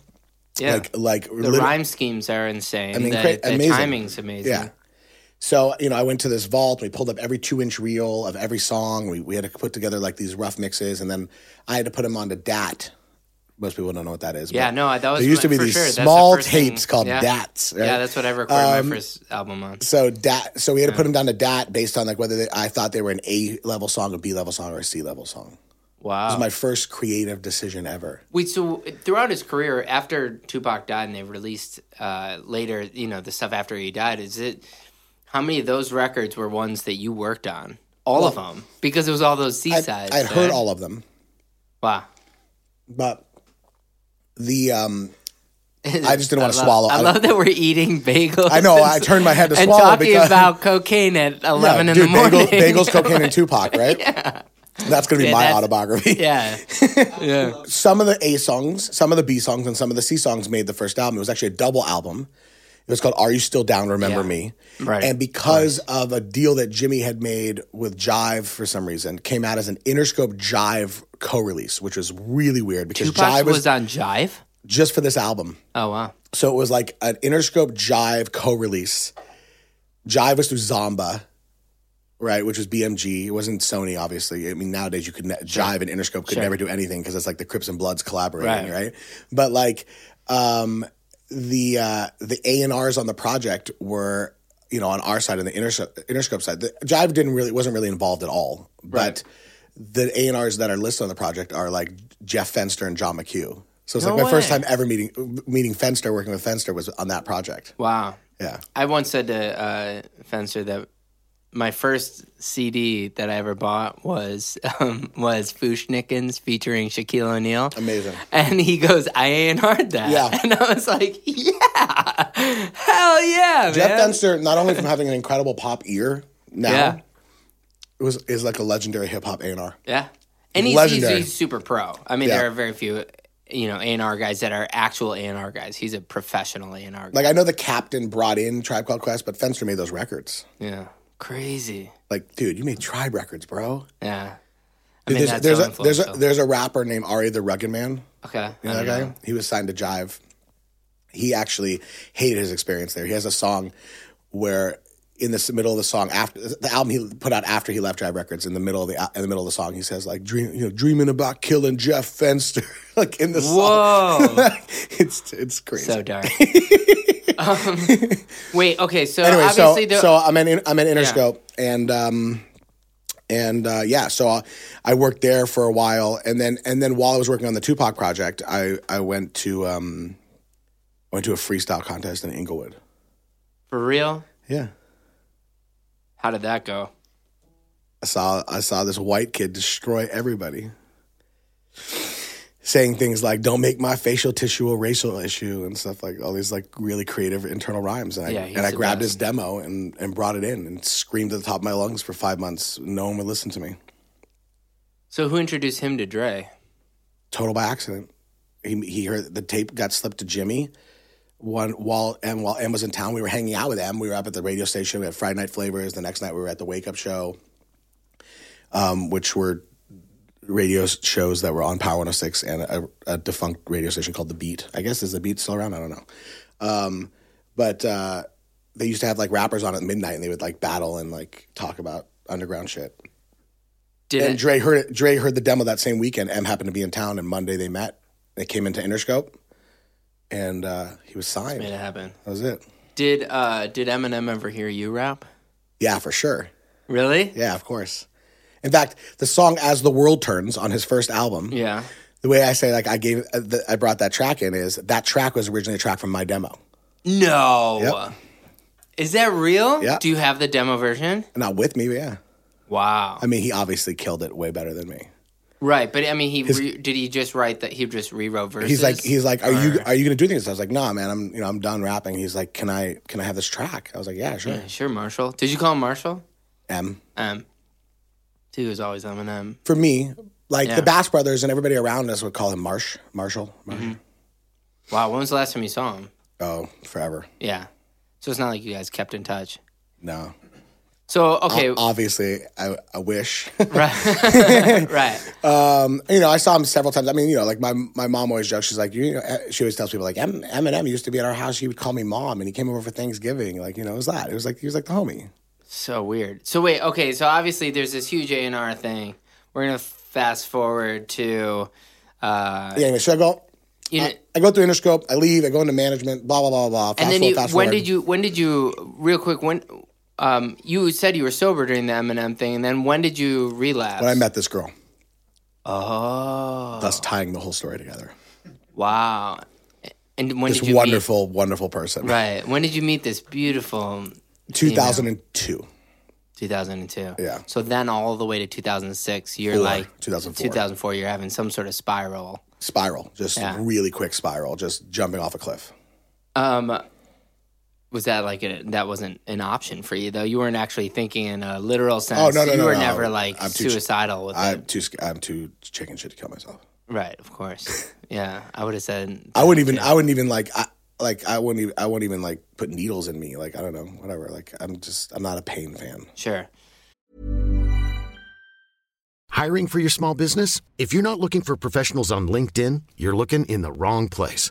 yeah. like like the rhyme schemes are insane. I mean, the, cra- the amazing. timing's amazing. Yeah. So, you know, I went to this vault, we pulled up every two inch reel of every song. We, we had to put together like these rough mixes, and then I had to put them onto DAT. Most people don't know what that is. Yeah, no, that was there used to be these sure. That's the small thing- tapes called yeah. DATs. Right? Yeah, that's what I recorded Um, my first album on. So DAT, so we had to put them down to DAT based on like whether they, I thought they were an A level song, a B level song, or a C level song. It Wow. was my first creative decision ever. Wait, so throughout his career, after Tupac died and they released uh, later, you know, the stuff after he died, is it how many of those records were ones that you worked on? All of them, because it was all those C I'd, sides. I'd heard all of them, Wow. but the um, I just didn't want to love- swallow. I love that we're eating bagels. I know, I turned my head to and swallow talking because- about cocaine at Yeah, eleven in dude, the morning. Bagels, bagels, cocaine, and Tupac, right? yeah. That's gonna be Yeah, my autobiography. yeah, yeah. Some of the A songs, some of the B songs, and some of the C songs made the first album. It was actually a double album. It was called "Are You Still Down? Remember Yeah. Me." Right. And because of a deal that Jimmy had made with Jive for some reason, came out as an Interscope Jive co-release, which was really weird because Tupac Jive was, was on Jive. just for this album. Oh wow. So it was like an Interscope Jive co-release. Jive was through Zomba, right, which was BMG. It wasn't Sony, obviously. I mean, nowadays you could ne- Jive and Interscope could Sure. never do anything because it's like the Crips and Bloods collaborating, Right. right? But like um, the uh, the A and R's on the project were you know on our side and the Interscope, Interscope side. The, Jive didn't really wasn't really involved at all, but the A and R's that are listed on the project are like Jeff Fenster and John McHugh. So it's No like my first time ever meeting meeting Fenster, working with Fenster was on that project. Wow. Yeah. I once said to uh, Fenster that my first CD that I ever bought was um, was Fu-Schnickens featuring Shaquille O'Neal. Amazing. And he goes, I ain't hard that. Yeah. And I was like, yeah, hell yeah, Jeff man. Fenster, not only from having an incredible pop ear now, Yeah. it was is like a legendary hip hop A and R. Yeah. And he's, he's, Legendary. he's super pro. I mean, Yeah. there are very few, you know, A&R guys that are actual A&R guys. He's a professional A&R guy. Like I know the Captain brought in Tribe Called Quest, but Fenster made those records. yeah. Crazy. Like, dude, you made Tribe records, bro. Yeah. I Dude, there's there's so a, there's a there's a rapper named R.A. the Rugged Man. Okay. You know that guy? know. He was signed to Jive. He actually hated his experience there. He has a song where in the middle of the song after the album he put out after he left Jive Records in the middle of the in the middle of the song he says like dream you know dreaming about killing Jeff Fenster like in the song. Whoa. it's it's crazy. so dark. um, wait, okay, so anyway, so obviously the, so I'm in I'm in Interscope and um and uh, yeah, so I, I worked there for a while, and then and then while I was working on the Tupac project, I I went to um I went to a freestyle contest in Inglewood. for real, Yeah, how did that go? I saw I saw this white kid destroy everybody, saying things like "Don't make my facial tissue a racial issue" and stuff like all these like really creative internal rhymes. And I Yeah, and I grabbed best. his demo and and brought it in and screamed at the top of my lungs for five months. No one would listen to me. So who introduced him to Dre? total by accident. He he heard the tape got slipped to Jimmy. One while and while Em was in town, we were hanging out with Em. We were up at the radio station. We had Friday Night Flavas. The next night, we were at the Wake Up Show, um, which were radio shows that were on Power 106 and a, a defunct radio station called The Beat. I guess is The Beat still around? I don't know. Um, but uh, they used to have like rappers on at midnight, and they would like battle and like talk about underground shit. Did And it, Dre heard it, Dre heard the demo that same weekend. Em happened to be in town, and Monday they met. They came into Interscope, and uh, he was signed. made it happen? That was it. Did uh did Eminem ever hear you rap? Yeah, for sure. Really? Yeah, of course. In fact, the song "As the World Turns" on his first album, Yeah. the way I say like I gave, uh, I brought that track in is that track was originally a track from my demo. No. Yep. Is that real? Yeah. Do you have the demo version? Not with me, but yeah. Wow. I mean, he obviously killed it way better than me. Right, but I mean, he re- did he just write that? He just rewrote verses. He's like, he's like, are you are you gonna do things? I was like, nah, man, I'm you know I'm done rapping. He's like, can I can I have this track? I was like, yeah, sure. Yeah, sure, Marshall. Did you call him Marshall? M M. he was always Eminem. for me, like Yeah. the Bass Brothers and everybody around us would call him Marsh, Marshall. Marsh. Mm-hmm. Wow, when was the last time you saw him? Oh, forever. Yeah, so it's not like you guys kept in touch. No, So okay, obviously, I, I wish. right, right. um, you know, I saw him several times. I mean, you know, like my my mom always jokes. She's like, you know, eh, she always tells people like, M- Eminem used to be at our house. He would call me mom, and he came over for Thanksgiving. Like, you know, it was that. It was like he was like the homie. So weird. So wait, okay. So obviously, there's this huge A and R thing. We're gonna fast forward to, uh, Yeah, anyway, so I go. you know, I go through Interscope. I leave. I go into management. Blah blah blah blah. Fast and then forward, you. When forward. did you? When did you? Real quick. When? Um, you said you were sober during the Eminem thing, and then when did you relapse? When I met this girl, Oh, thus tying the whole story together. wow. And when This did you wonderful, wonderful person. Right. When did you meet this beautiful? 2002. 2002. Yeah. So then all the way to 2006, you're Four, like 2004. 2004. You're having some sort of spiral. Spiral. Just Yeah. really quick spiral. Just jumping off a cliff. Um, was that like a, that wasn't an option for you though? You weren't actually thinking in a literal sense. Oh, no, no, You no, were no. never like I'm too suicidal with I'm it. too. I'm too chicken shit to kill myself. Right. Of course. yeah. I would have said. I wouldn't even. I wouldn't even like. I, like I wouldn't. Even, I wouldn't even like put needles in me. Like I don't know. Whatever. Like I'm just. I'm not a pain fan. Sure. Hiring for your small business? If you're not looking for professionals on LinkedIn, you're looking in the wrong place.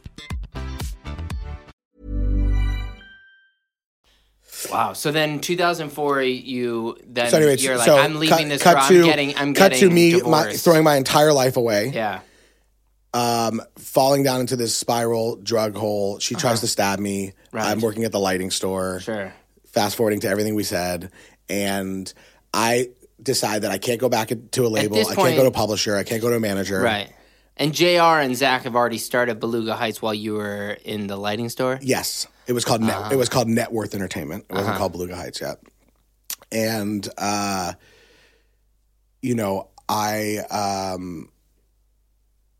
Wow. So then 2004, you then So anyway, you're like, so I'm leaving cut, this. cut to I'm getting. I'm cut getting to me my, throwing my entire life away. Yeah. um, falling down into this spiral drug hole. She tries to stab me. Uh-huh. Right. I'm working at the lighting store. Sure. Fast forwarding to everything we said, and I decide that I can't go back to a label. I point- can't go to a publisher. I can't go to a manager. Right. And Jr. and Zach have already started Beluga Heights while you were in the lighting store. Yes, it was called Uh-huh. net, it was called Net Worth Entertainment. It wasn't called Beluga Heights yet. And uh, you know, I um,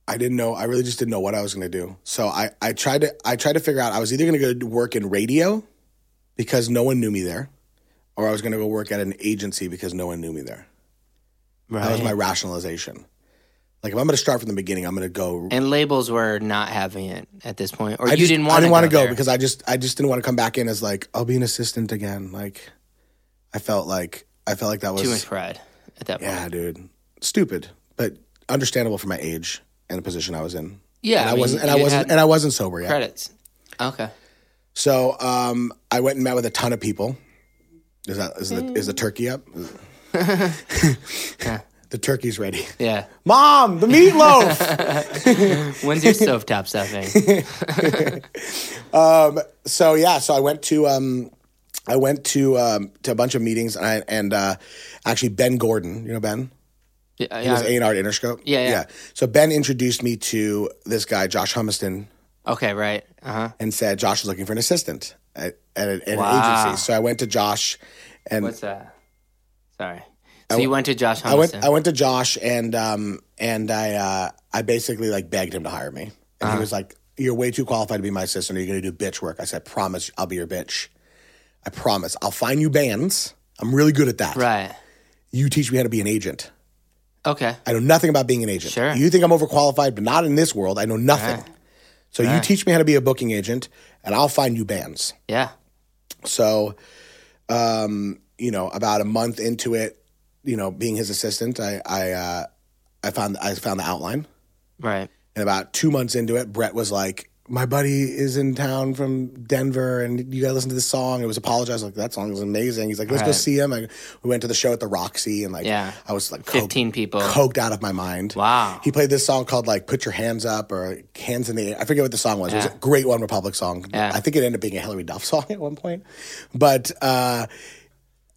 I didn't know. I really just didn't know what I was going to do. So I I tried to I tried to figure out. I was either going to go work in radio because no one knew me there, or I was going to go work at an agency because no one knew me there. Right. That was my rationalization. Like if I'm going to start from the beginning, I'm going to go and labels were not having it at this point, or I you just, didn't want to didn't want to go there. because I just I just didn't want to come back in as like I'll be an assistant again. Like I felt like I felt like that was too much pride at that point. yeah, dude, stupid, but understandable for my age and the position I was in. Yeah, and I, I mean, wasn't and I wasn't and I wasn't sober yet. Credits. Okay. So um, I went and met with a ton of people. Is that is the is the turkey up? the turkey's ready. Yeah. Mom, the meatloaf. When's your stovetop stuffing? so yeah, so I went to um, I went to um, to a bunch of meetings and I, and uh, actually Ben Gordon, you know Ben. Yeah, He was yeah. A and R at Interscope. Yeah, yeah. So Ben introduced me to this guy, Josh Humiston, Okay, right. Uh huh. and said Josh is looking for an assistant at, at, a- at Wow. an agency. So I went to Josh, and What's that? Sorry. So you went to Josh I went I went to Josh and um and I uh I basically like begged him to hire me. And Uh-huh. he was like, You're way too qualified to be my assistant. Are you gonna do bitch work? I said, Promise I'll be your bitch. I promise. I'll find you bands. I'm really good at that. right. You teach me how to be an agent. Okay. I know nothing about being an agent. Sure. You think I'm overqualified, but not in this world. I know nothing. Right. So you teach me how to be a booking agent, and I'll find you bands. Yeah. So, um, you know, about a month into it, you know, being his assistant, I I uh, I found I found the outline, Right. and about two months into it, Brett was like, "My buddy is in town from Denver, and you gotta listen to this song." It was apologize like that song is amazing. He's like, "Let's go Right. see him." I, we went to the show at the Roxy, and like, Yeah. I was like, 15 people. coked out of my mind. Wow. He played this song called like "Put Your Hands Up" or "Hands in the Air." I forget what the song was. It was Yeah. a great OneRepublic song. Yeah. I think it ended up being a Hilary Duff song at one point, but. uh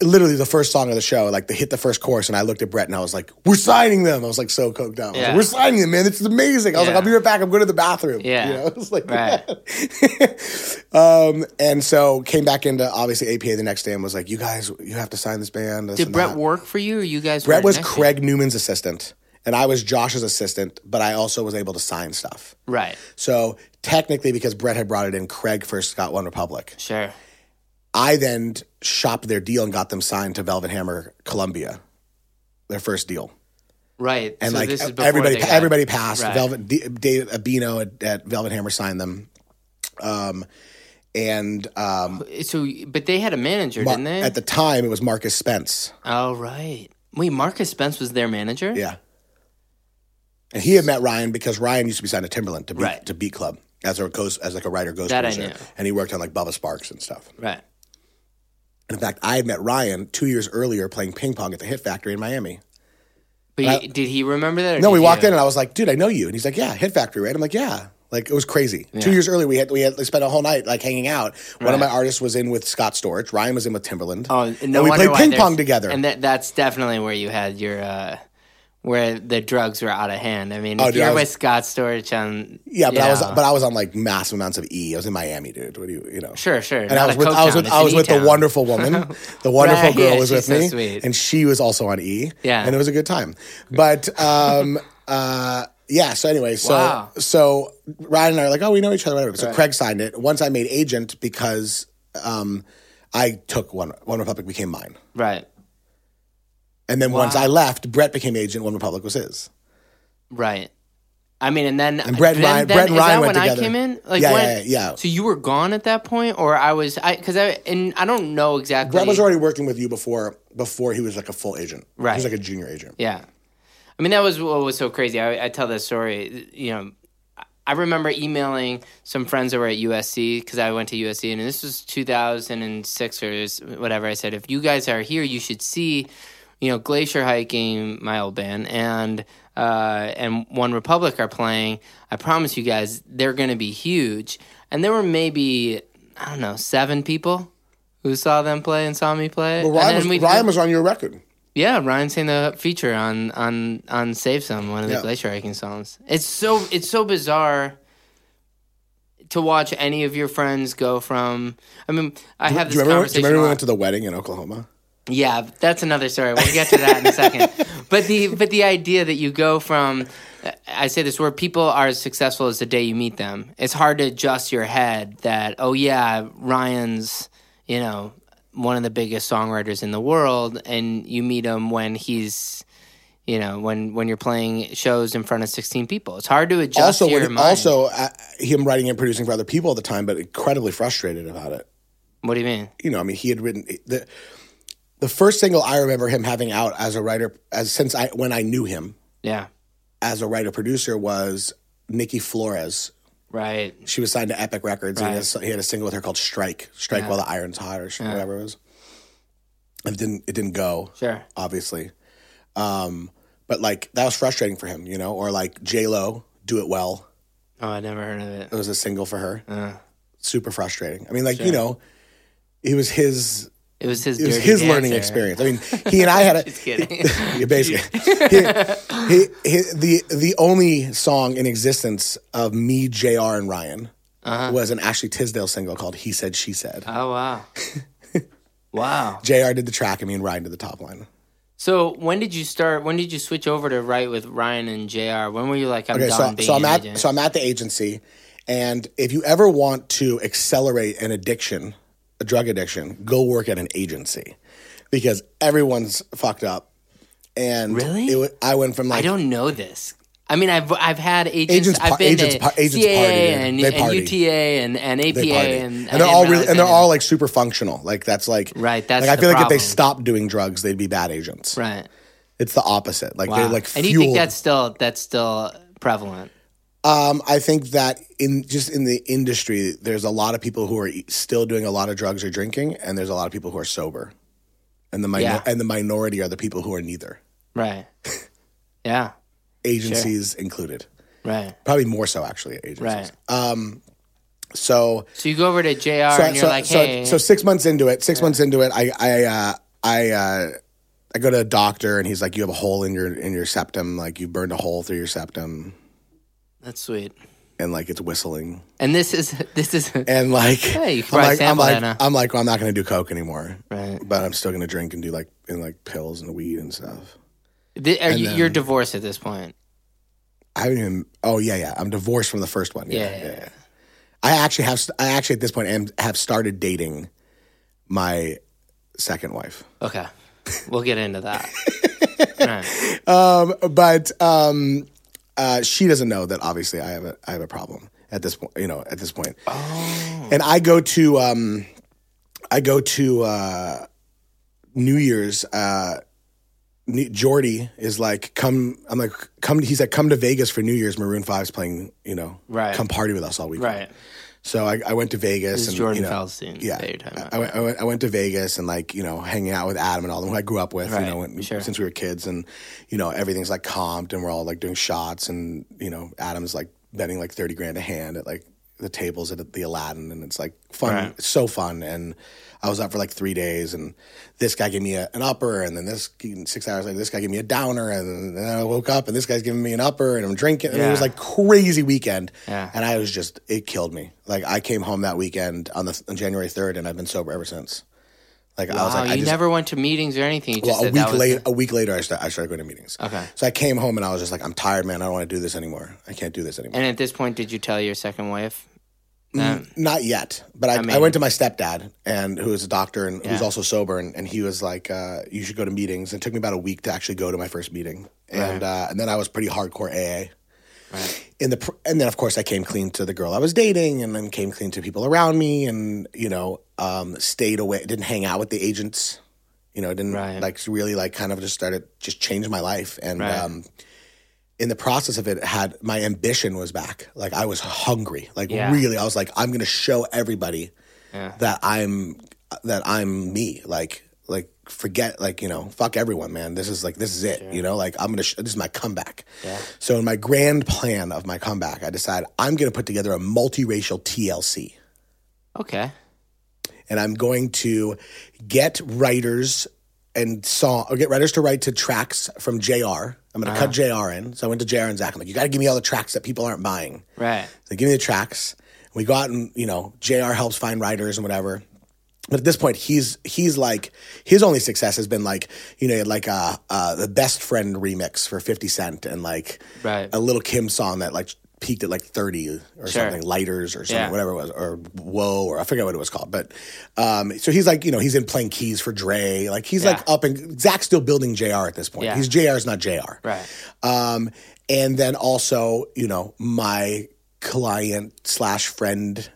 Literally the first song of the show, like they hit the first chorus, and I looked at Brett and I was like, "We're signing them." I was like so coked out. I was like, We're signing them, man. This is amazing. I was Yeah. like, "I'll be right back. I'm going to the bathroom." Yeah. you know, it was like Right. um, and so came back into obviously APA the next day and was like, "You guys, you have to sign this band." this Did Brett that." work for you, or you guys? Brett was Craig Newman's assistant, and I was Josh's assistant, but I also was able to sign stuff. Right. So technically, because Brett had brought it in, Craig first got OneRepublic. Sure. I then shopped their deal and got them signed to Velvet Hammer Columbia, their first deal. Right. And so like this is everybody, got- everybody passed. Right. Velvet, D- Dave Abino at, at Velvet Hammer signed them. Um, and um, So, but they had a manager, Mar- didn't they? at the time, it was Marcus Spence. oh, right. Wait, Marcus Spence was their manager. Yeah. And he had met Ryan because Ryan used to be signed to Timbaland to beat, Right. to Beat Club as a ghost as like a writer ghost That I producer. knew. And he worked on like Bubba Sparxxx and stuff. Right. And in fact, I had met Ryan two years earlier playing ping pong at the Hit Factory in Miami. But I- did he remember that? or No, we walked you? in and I was like, dude, I know you. And he's like, yeah, Hit Factory, right? I'm like, yeah. Like it was crazy. Two years earlier, we had we had we spent a whole night like hanging out. One of my artists was in with Scott Storch. Ryan was in with Timbaland. Oh, no and we played ping pong together. And that, that's definitely where you had your, uh, where the drugs were out of hand. I mean, Oh, if dude, you're was- with Scott Storch on, yeah, but I was know- but I was on like massive amounts of E. I was in Miami, dude. What do you you know? Sure, sure. And I was with I was with I was with the wonderful woman. The wonderful Right, girl yeah, was with so me, sweet. and she was also on E. Yeah. and it was a good time. But um, uh, yeah. So anyway, so Wow. so Ryan and I are like, oh, we know each other. Whatever. So Craig signed it. Once I made agent because um, I took one OneRepublic became mine, Right, and then once I left, Brett became agent. OneRepublic was his. right. I mean, and then And Brett and Ryan- then, Brett and is Ryan that went when together. I came in? Like Yeah, when, yeah, yeah. So you were gone at that point, or I was, I because I and I don't know exactly. Brett was already working with you before before he was like a full agent. Right. he was like a junior agent. Yeah. I mean, that was what was so crazy. I, I tell this story, you know, I remember emailing some friends that were at USC because I went to USC and this was 2006 or whatever. I said, if you guys are here, you should see, you know, Glacier Hiking, my old band, and uh, and OneRepublic are playing. I promise you guys, they're going to be huge. And there were maybe, I don't know, seven people who saw them play and saw me play. Well, Ryan, was, we- Ryan was on your record. yeah, Ryan sang the feature on on on Save Some, one of the Yeah. glacier hiking songs. It's so it's so bizarre to watch any of your friends go from. I mean, I have Do you remember, do you remember a we went to the wedding in Oklahoma? Yeah, that's another story. We'll get to that in a second. But the but the idea that you go from I say this where people are as successful as the day you meet them. It's hard to adjust your head that oh yeah, Ryan's, you know, one of the biggest songwriters in the world and you meet him when he's you know, when when you're playing shows in front of 16 people. It's hard to adjust Also, your when, mind. also uh, him writing and producing for other people at the time, but incredibly frustrated about it. what do you mean? You know, I mean, he had written the the first single I remember him having out as a writer, as since I when I knew him Yeah. as a writer producer was Nikki Flores. Right. She was signed to Epic Records, and he, had, a- he had a single with her called "Strike," "Strike While the Iron's Hot" or whatever it was. It didn't. It didn't go. Sure. obviously. Um, but like that was frustrating for him, you know, or like J Lo, "Do It Well." Oh, I never heard of it. It was a single for her. Uh. Super frustrating. I mean, like you know, it was his. It was his It was his learning experience. I mean, he and I had a. Just kidding. Yeah, basically, he, he, he, the the only song in existence of me, Jr. and Ryan Uh-huh. was an Ashley Tisdale single called "He Said She Said." Oh wow. wow. Jr. did the track, and me and Ryan did the top line. So when did you start? When did you switch over to write with Ryan and Jr? When were you like, I'm Okay, done so being so I'm at agent? so I'm at the agency, and if you ever want to accelerate an addiction, a drug addiction, go work at an agency, because everyone's fucked up, and Really? it, I went from like I don't know this. I mean, I've I've had agents. Agents I've been agents to agents CAA party, and, They and. UTA and, and APA and, and, they're all really, and they're all like super functional. Like that's like Right, that's like I feel like if they stopped doing drugs, they'd be bad agents. right. It's the opposite. Like Wow. they like and you think that's still that's still prevalent? Um, I think that in just in the industry, there's a lot of people who are still doing a lot of drugs or drinking, and there's a lot of people who are sober, and the minor- Yeah. and the minority are the people who are neither, Right. Yeah. agencies included. Right. Probably more so actually agencies. Right. So So you go over to JR so, and you're so, like, so, hey, so six months into it, six months into it, I I uh, I uh, I go to a doctor, and he's like, "You have a hole in your in your septum, like you burned a hole through your septum, that's sweet. and like it's whistling." And this is this is and like, Hey, you can I'm like, I'm like. I'm like, well, I'm not going to do coke anymore, right. but I'm still going to drink and do like in like pills and weed and stuff. Th- Are you, then- you're divorced at this point? I haven't even. Oh yeah, yeah. I'm divorced from the first one. Yeah, Yeah, yeah. yeah, yeah, I actually have. I actually at this point am, have started dating my second wife. Okay, we'll get into that. Right. Um, but um, uh, she doesn't know that obviously I have a I have a problem at this point. You know, at this point. Oh. And I go to um, I go to uh, New Year's. Uh, Jordy is like, come. I'm like, come. He's like, come to Vegas for New Year's. Maroon 5's playing. You know, Right. Come party with us all weekend. Right. So I, I went to Vegas. This and, Jordan you know, Feldstein Yeah, that you're talking about. I, went, I, went, I went to Vegas and like you know hanging out with Adam and all them who I grew up with. Right, You know, when, sure. since we were kids, and you know everything's like comped, and we're all like doing shots, and you know Adam's like betting like thirty grand a hand at like the tables at the Aladdin, and it's like fun. Right. It's so fun, and I was up for like three days, and this guy gave me a, an upper, and then this six hours later, this guy gave me a downer, and then I woke up, and this guy's giving me an upper, and I'm drinking, and it was like crazy weekend, Yeah. and I was just it killed me. Like I came home that weekend on the on January third, and I've been sober ever since. Like I was Wow, like, I just, never went to meetings or anything. You just well, a week later, a week later, I, start, I started going to meetings. Okay. So I came home and I was just like, I'm tired, man. I don't want to do this anymore. I can't do this anymore. And at this point, did you tell your second wife? Not yet, but I, I, mean- went to my stepdad and who is a doctor and who's also sober, and, and he was like, uh, "You should go to meetings." And it took me about a week to actually go to my first meeting, and uh, and then I was pretty hardcore AA. Right. In the and then of course I came clean to the girl I was dating, and then came clean to people around me, and you know um, stayed away, didn't hang out with the agents, you know, didn't Right. like really like kind of just started just changed my life, and um, in the process of it had my ambition was back, like I was hungry, like Yeah. really, I was like I'm gonna show everybody Yeah. that I'm that I'm me. Like like forget like you know fuck everyone, man. This is like this is it. You know like I'm gonna sh- this is my comeback. Yeah. So in my grand plan of my comeback, I decide I'm gonna put together a multiracial TLC, Okay. and I'm going to get writers and song or get writers to write to tracks from JR. I'm gonna cut JR in. So I went to JR and Zach. I'm like, you got to give me all the tracks that people aren't buying. Right. They give me the tracks. We go out and you know, Jr. helps find writers and whatever. But at this point, he's he's like his only success has been like you know like uh, uh the best friend remix for Fifty Cent and like Right. a Lil' Kim song that like peaked at like thirty or Sure. something, lighters or something, Yeah. whatever it was, or whoa, or I forget what it was called. But um, so he's like you know he's in playing keys for Dre, like he's like up and Zach's still building Jr. at this point. Yeah. He's Jr.'s not Jr. Right. Um, and then also, you know, my client slash friend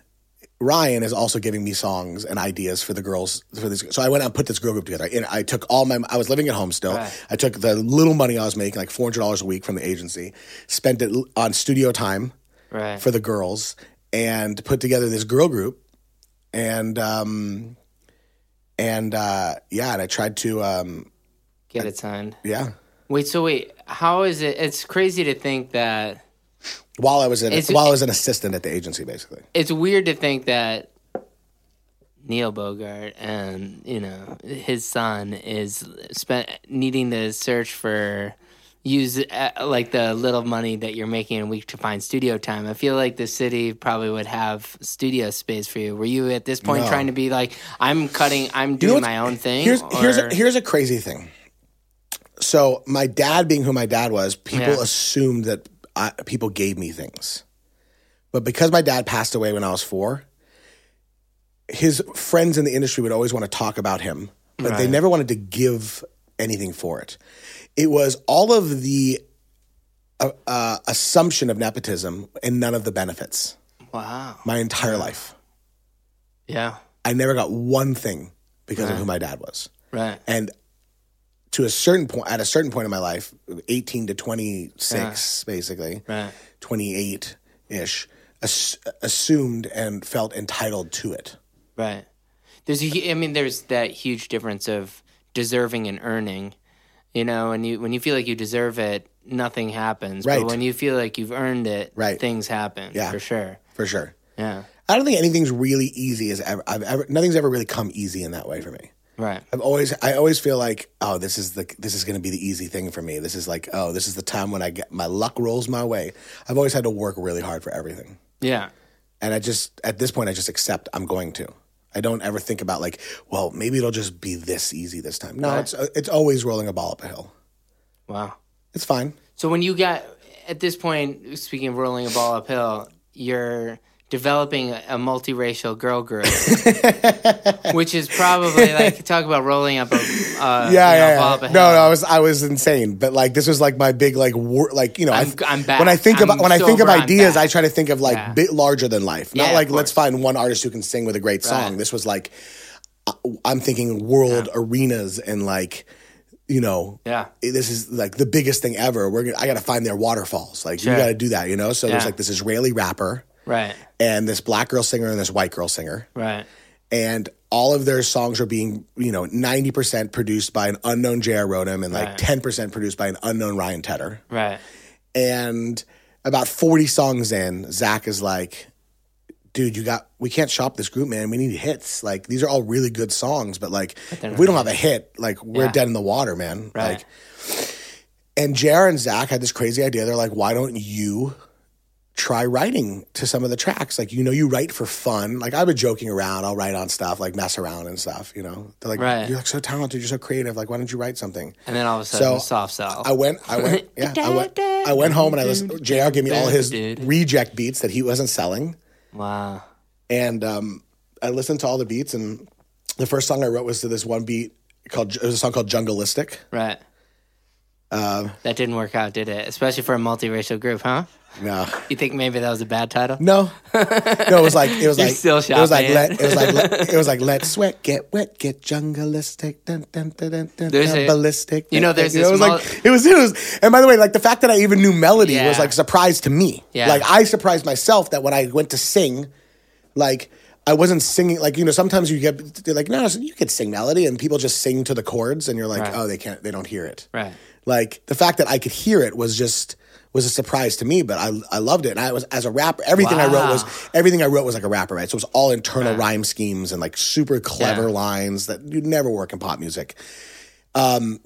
Ryan is also giving me songs and ideas for the girls for this. So I went out and put this girl group together. And I took all my. I was living at home still. Right. I took the little money I was making, like four hundred dollars a week from the agency, spent it on studio time Right. for the girls, and put together this girl group. And um, and uh, yeah, and I tried to um, Get it signed. yeah. Wait. So wait. How is it? It's crazy to think that. While I was an It's- while I was an assistant at the agency, basically. It's weird to think that. Neil Bogart and you know his son is spent needing to search for use uh, like the little money that you're making a week to find studio time. I feel like the city probably would have studio space for you. Were you at this point No. trying to be like, I'm cutting, I'm You know doing my own thing? Here's here's a, here's a crazy thing. So my dad, being who my dad was, people Yeah. assumed that I, people gave me things, but because my dad passed away when I was four, his friends in the industry would always want to talk about him, but they never wanted to give anything for it. it was all of the uh, uh, assumption of nepotism and none of the benefits. Wow. My entire life, Yeah. I never got one thing because of who my dad was. Right. and to a certain point at a certain point in my life 18 to 26 basically Right. 28 ish ass- assumed and felt entitled to it Right. There's a, I mean, there's that huge difference of deserving and earning. You know, and you when you feel like you deserve it, nothing happens. Right. But when you feel like you've earned it, Right. things happen. Yeah. For sure. for sure Yeah. i don't think anything's really easy as ever i've ever nothing's ever really come easy in that way for me Right. i've always i always feel like oh this is the this is going to be the easy thing for me this is like oh this is the time when i get my luck rolls my way i've always had to work really hard for everything Yeah. And I just, at this point, I just accept I'm going to. I don't ever think about like, well, maybe it'll just be this easy this time. No, it's it's always rolling a ball up a hill. Wow. It's fine. So when you got at this point, speaking of rolling a ball uphill, you're developing a, a multiracial girl group, which is probably like talk about rolling up a uh, Yeah, you know, yeah, yeah. No, no, I was I was insane. But like this was like my big like wor- like you know I I'm- th- I'm back. when I think I'm about when I think of ideas. I try to think of like Yeah. bit larger than life. Not Yeah, like let's find one artist who can sing with a great song. Right. This was like uh, I'm thinking world arenas and like you know Yeah. this is like the biggest thing ever. We're gonna, I got to find their waterfalls. Like Sure. you got to do that, you know. So there's like this Israeli rapper Right. and this black girl singer and this white girl singer, Right. and all of their songs are being you know ninety percent produced by an unknown J.R. Rotem and like Right. ten percent produced by an unknown Ryan Tedder. Right. And about forty songs in, Zach is like. Dude, you got. We can't shop this group, man. We need hits. Like these are all really good songs, but like if we don't have a hit, like we're Yeah. dead in the water, man. Right. Like and JR and Zach had this crazy idea. They're like, why don't you try writing to some of the tracks? Like, you know, you write for fun. Like, I've been joking around. I'll write on stuff, like mess around and stuff, you know? They're like, Right. you're like so talented. You're so creative. Like, why don't you write something? And then all of a sudden, So, soft sell. I went, I went, yeah, I went, I went home and I listened. JR gave me all his reject beats that he wasn't selling. wow. And um, I listened to all the beats. And the first song I wrote was to this one beat called, it was a song called Jungleistic. Right. Um, that didn't work out, did it? Especially for a multiracial group, huh? No. You think maybe that was a bad title? No, no, it was like it was like still it was like let it was like let, it was like let sweat get wet get jungleistic dun, dun, dun, dun, dun, There's dun, a- ballistic. you know, there's it this was mul- like it was it was and by the way like the fact that I even knew melody was like a surprise to me. Yeah. Like I surprised myself that when I went to sing, like. I wasn't singing like you know. Sometimes you get they're like, no, you could sing melody, and people just sing to the chords, and you're like, Right. oh, they can't, they don't hear it. Right. Like the fact that I could hear it was just was a surprise to me, but I I loved it. And I was as a rapper, everything I wrote was everything I wrote was like a rapper, right? So it was all internal rhyme schemes and like super clever Yeah. lines that you'd never work in pop music. Um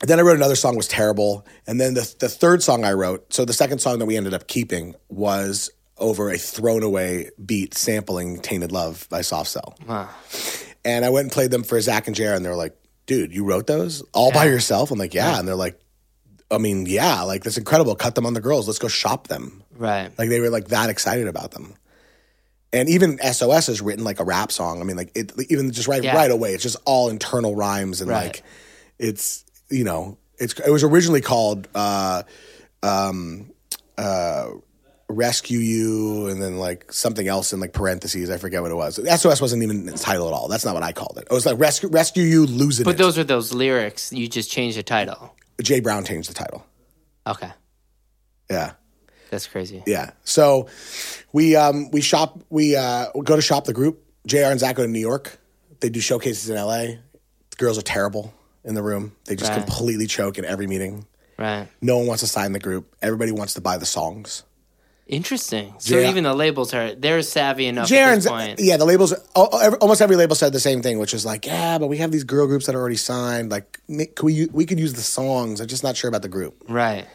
then I wrote another song was terrible, and then the the third song I wrote, so the second song that we ended up keeping was over a thrown away beat sampling "Tainted Love" by Soft Cell. Wow. And I went and played them for Zach and Jared, and they're like, dude, you wrote those all by yourself? I'm like, yeah. And they're like, I mean, yeah, like that's incredible. Cut them on the girls. Let's go shop them. Right. Like they were like that excited about them. And even SOS is written like a rap song. I mean, like it even just right Yeah. right away, it's just all internal rhymes and Right. like it's you know, it's it was originally called uh um uh rescue you and then like something else in like parentheses i forget what it was sos wasn't even its title at all that's not what i called it it was like rescue rescue you losing it But it those are those lyrics. You just changed the title. Jay brown changed the title. Okay. yeah. That's crazy. yeah. So we um we shop we uh we go to shop the group. Jr and zach go to new york. They do showcases in la the girls are terrible in the room. They just Right. completely choke in every meeting. Right. no one wants to sign the group. Everybody wants to buy the songs Interesting. So Yeah. even the labels are they're savvy enough JR at this point. yeah, the labels, al- almost every label said the same thing, which is like, yeah, but we have these girl groups that are already signed. Like, we we could use the songs. I'm just not sure about the group. Right.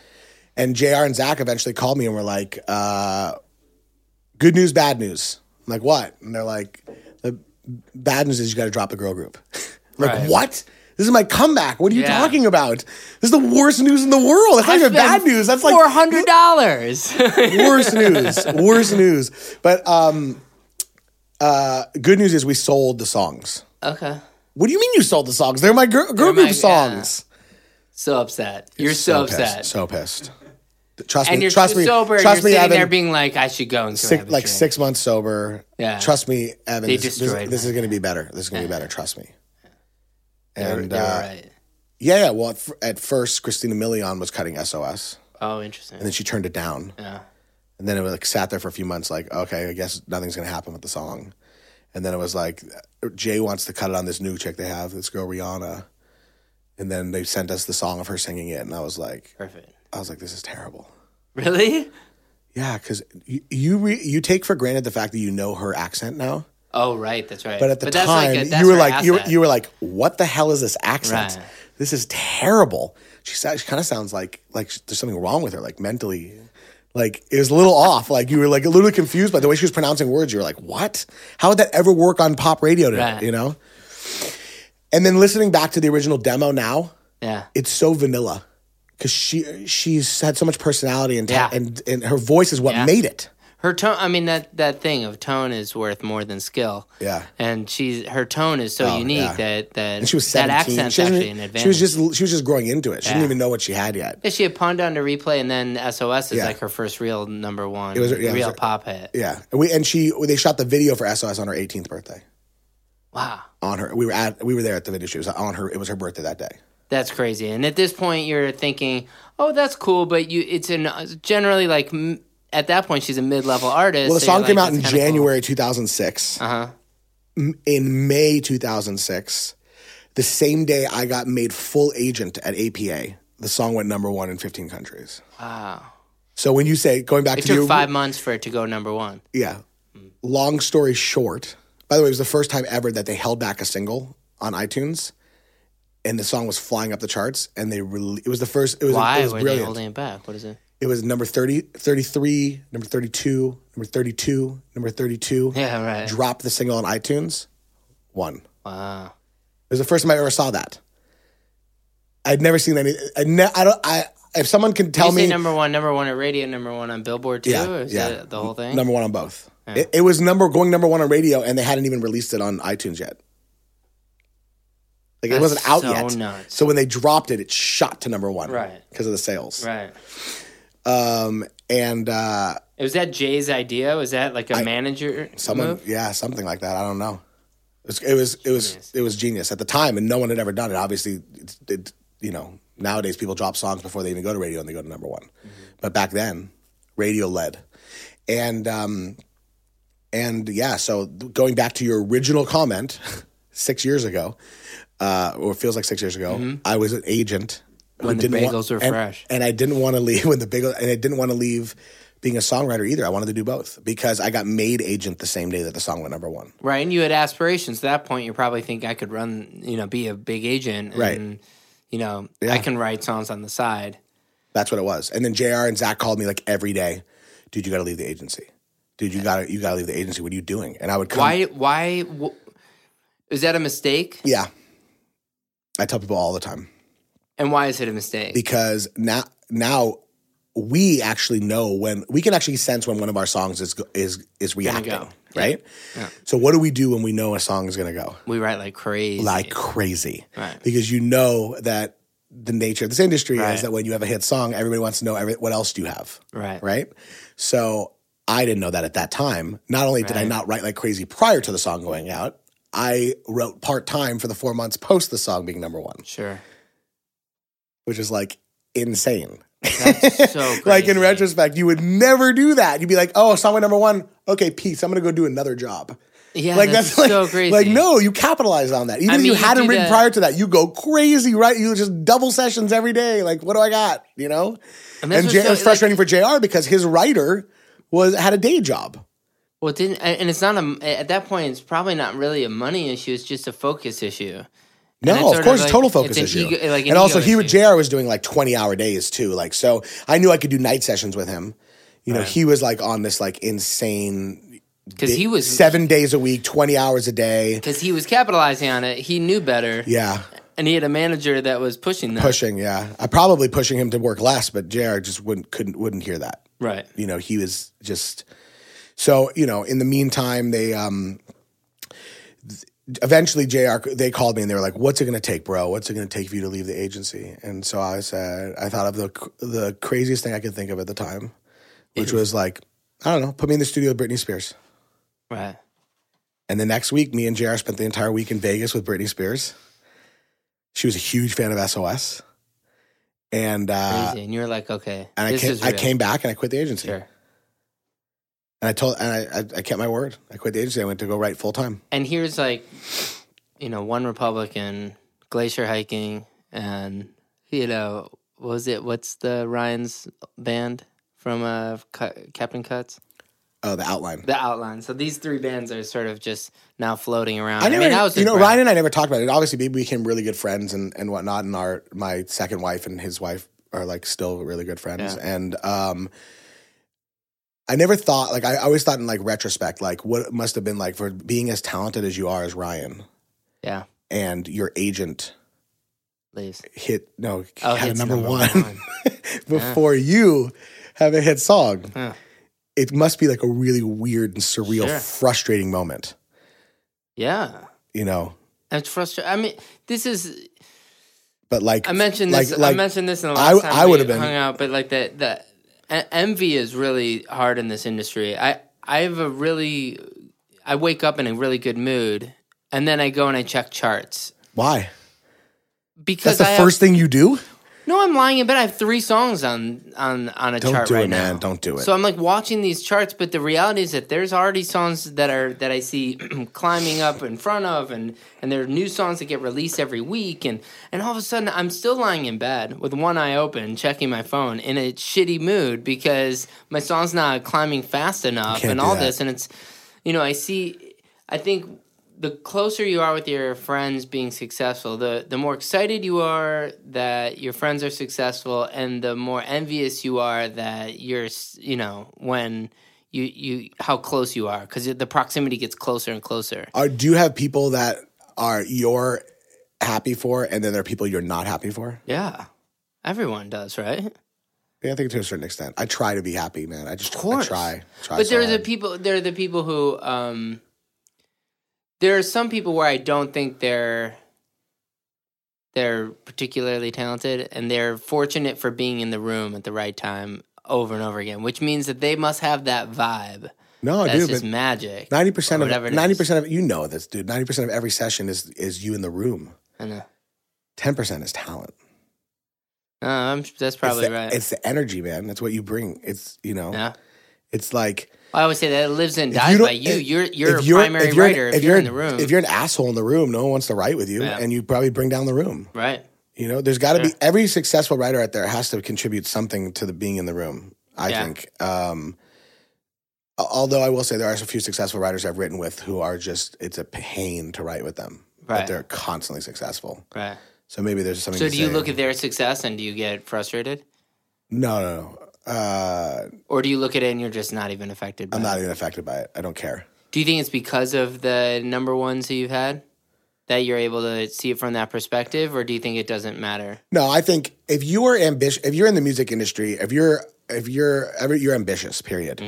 And Jr. and Zach eventually called me and were like, uh, "Good news, bad news." I'm like, "What?" And they're like, "The bad news is you got to drop the girl group." Like, Right. what? This is my comeback. What are you Yeah. talking about? This is the worst news in the world. That's not even bad news. That's like four hundred dollars. worst news. Worst news. But um, uh, good news is we sold the songs. okay. What do you mean you sold the songs? They're my girl, girl They're group my- songs. So upset. You're so, pissed, upset. So pissed. Trust and me. you're trust me. sober. Trust you're me, sitting Evan. there being like, I should go and go six, like six months sober. Yeah. Trust me, Evan. They this, this, destroyed this me. is going to be better. This is going to be better. Trust me. And they were uh, right. yeah, yeah. Well, at, f- at first, Christina Milian was cutting SOS, Oh, interesting. and then she turned it down. yeah. And then it was like sat there for a few months, like, okay, I guess nothing's gonna happen with the song. And then it was like, Jay wants to cut it on this new chick they have, this girl Rihanna. And then they sent us the song of her singing it, and I was like, Perfect. I was like, this is terrible. Really? Yeah, because you you, re- you take for granted the fact that you know her accent now, Oh, right. That's right. but at the that's time like a- you were like you were, you were like, what the hell is this accent? Right. This is terrible. She she kind of sounds like like there's something wrong with her, like mentally. Like it was a little off. Like you were like a little confused by the way she was pronouncing words. You were like, "What? How would that ever work on pop radio today?" Right. You know. And then listening back to the original demo now, yeah. it's so vanilla because she she's had so much personality and ta- Yeah. and and her voice is what Yeah. made it. Her tone. I mean that that thing of tone is worth more than skill. Yeah. And she's her tone is so Oh, unique yeah. that that And she was that seventeen. accent's she, actually an advantage. she was just she was just growing into it. She Yeah. didn't even know what she had yet. Yeah, she had Pon de Replay, and then SOS is Yeah. like her first real number one, was- it was real her- pop hit. Yeah, and we and she they shot the video for SOS on her 18th birthday. Wow, On her, we were at we were there at the video shoot. It was on her. It was her birthday that day. that's crazy. And at this point, you're thinking, "Oh, that's cool," but you, it's an generally like m- at that point, she's a mid-level artist. Well, the so song came like, out in "That's kinda cool." January 2006. Uh huh. In May 2006, the same day I got made full agent at APA, the song went number one in 15 countries. Wow. So when you say going back It to took your five months for it to go number one. yeah, long story short. By the way, it was the first time ever that they held back a single on iTunes, and the song was flying up the charts. And they rele- it was the first. It was Why it was were they holding it back? What is it? It was number 30, 33, number 32, number 32, number 32. Yeah, right. Dropped the single on iTunes, one. Wow. It was the first time I ever saw that. I'd never seen any. I, ne- I don't. I if someone can tell me number one, number one at radio, number one on Billboard too. Yeah, is yeah. the whole thing? number one on both. It, it was number going number one on radio, and they hadn't even released it on iTunes yet. Like it wasn't out so yet. nuts. So when they dropped it, it shot to number one, Right. Because of the sales. Right. Um, and uh, Was that Jay's idea? Was that like a manager someone, move? yeah, something like that. I don't know. It was, it was, it was, it was genius at the time, and no one had ever done it. Obviously, it, it, you know, nowadays people drop songs before they even go to radio and they go to number one, but back then, radio led, and um, and yeah. So going back to your original comment, six years ago, uh, or it feels like six years ago, I was an agent Mm-hmm. When the didn't want- bagels were and- fresh. and I didn't want to leave when the bagel, and I didn't want to leave being a songwriter either. I wanted to do both because I got made agent the same day that the song went number one. Right, and you had aspirations. At that point, you probably think I could run, you know, be a big agent, and, Right. You know, Yeah. I can write songs on the side. That's what it was. And then Jr. and Zach called me like every day, dude. You got to leave the agency. Dude, you got to you got to leave the agency. What are you doing? And I would come. Why? Why? Wh- is that a mistake? Yeah, I tell people all the time And why is it a mistake? because now now we actually know when we can actually sense when one of our songs is is is reacting, go. right? So what do we do when we know a song is going to go? we write like crazy. like crazy Right. because you know that the nature of this industry Right. is that when you have a hit song, everybody wants to know every, what else do you have, Right. Right. So I didn't know that at that time. Not only did I not write like crazy prior to the song going out, I wrote part time for the four months post the song being number one, sure. Which is like insane. That's so like in retrospect, you would never do that. You'd be like, "Oh, song number one. Okay, peace. I'm gonna go do another job." Yeah, like that's, that's, like, so crazy. Like no, you capitalize on that. Even I if you you hadn't written that- prior to that, you go crazy, right? You just double sessions every day. Like, what do I got? You know? And And, J- what's it was so- frustrating for Jr. because his writer was had a day job. Well, it didn't, and it's not a. At that point, it's probably not really a money issue. It's just a focus issue. No, of course, like- total focus an issue. ego- like an and also, he would. Jr. was doing like twenty hour days too. Like, so I knew I could do night sessions with him. You know, Right. he was like on this like insane because he was seven days a week, twenty hours a day. because he was capitalizing on it. He knew better, Yeah, and he had a manager that was pushing that. pushing. Yeah, I probably pushing him to work less, but Jr. just wouldn't couldn't wouldn't hear that. Right. you know he was just so you know in the meantime they um eventually JR they called me and they were like, "What's it going to take, bro? What's it going to take for you to leave the agency?" And so I said, I thought of the the craziest thing I could think of at the time, which was like, I don't know, put me in the studio with Britney Spears. Right. And the next week, me and JR spent the entire week in Vegas with Britney Spears. She was a huge fan of SOS. And uh, Crazy. And you're like, okay, and I came, I came back and I quit the agency. Sure. And I told and I, I I kept my word. I quit the agency. I went to go write full time. And here's like, you know, one Republican, glacier hiking, and you know, what was it? What's the Ryan's band from uh, Captain Cuts? Oh, the outline. The Outline. So these three bands are sort of just now floating around. I never, mean, I was you know, with Ryan and I never talked about it. Obviously, we became really good friends and, and whatnot. And our my second wife and his wife are like still really good friends. Yeah. And um, I never thought like I always thought in like retrospect like what it must have been like for being as talented as you are as Ryan Yeah, and your agent please. hit no Oh, had a number, number one, one. before you have a hit song. Yeah. It must be like a really weird and surreal, Sure. frustrating moment. Yeah. You know, It's frustrating. I mean, this is. but like I mentioned like, this. like, I mentioned this in the I- last time I we would've been- hung out, but like the the e- envy is really hard in this industry. I I have a really I wake up in a really good mood, and then I go and I check charts why? because That's the I first thing you do. No, I'm lying in bed. I have three songs on on on a Don't chart do right it, man. Don't do it. So I'm like watching these charts, but the reality is that there's already songs that are that I see climbing up in front of, and and there are new songs that get released every week, and and all of a sudden I'm still lying in bed with one eye open, checking my phone in a shitty mood because my song's not climbing fast enough, can't and all that. this, and it's you know I see, I think. The closer you are with your friends being successful, the the more excited you are that your friends are successful, and the more envious you are that you're, you know, when you you how close you are because the proximity gets closer and closer. Are, do you have people that are you're happy for, and then there are people you're not happy for? Yeah, everyone does, right? Yeah, I think to a certain extent. I try to be happy, man. I just. I try. try but so there are the people. There are the people who. Um, there are some people where I don't think they're they're particularly talented, and they're fortunate for being in the room at the right time over and over again, which means that they must have that vibe. No, That's dude, just magic. ninety percent of it ninety percent of you know this, dude. Ninety percent of every session is is you in the room. I know. Ten percent is talent. No, I'm, that's probably it's the, right. It's the energy, man. That's what you bring. It's you know. yeah. It's like I always say that it lives and if dies don't- by you. if- You're you're a if you're- primary if you're writer if, you're, in the room, If you're an asshole in the room, no one wants to write with you, Yeah. and you probably bring down the room. right. You know, there's got to be every successful writer out there has to contribute something to the being in the room. I Yeah. think. Um, although I will say there are a few successful writers I've written with who are just it's a pain to write with them, but they're constantly successful. Right. So maybe there's something. So to do you say. look at their success and do you get frustrated, No, no, no. Uh, or do you look at it and you're just not even affected? By I'm it? not even affected by it. I don't care. Do you think it's because of the number ones that you've had that you're able to see it from that perspective, or do you think it doesn't matter? No, I think if you are ambitious, if you're in the music industry, if you're if you're ever you're ambitious, period.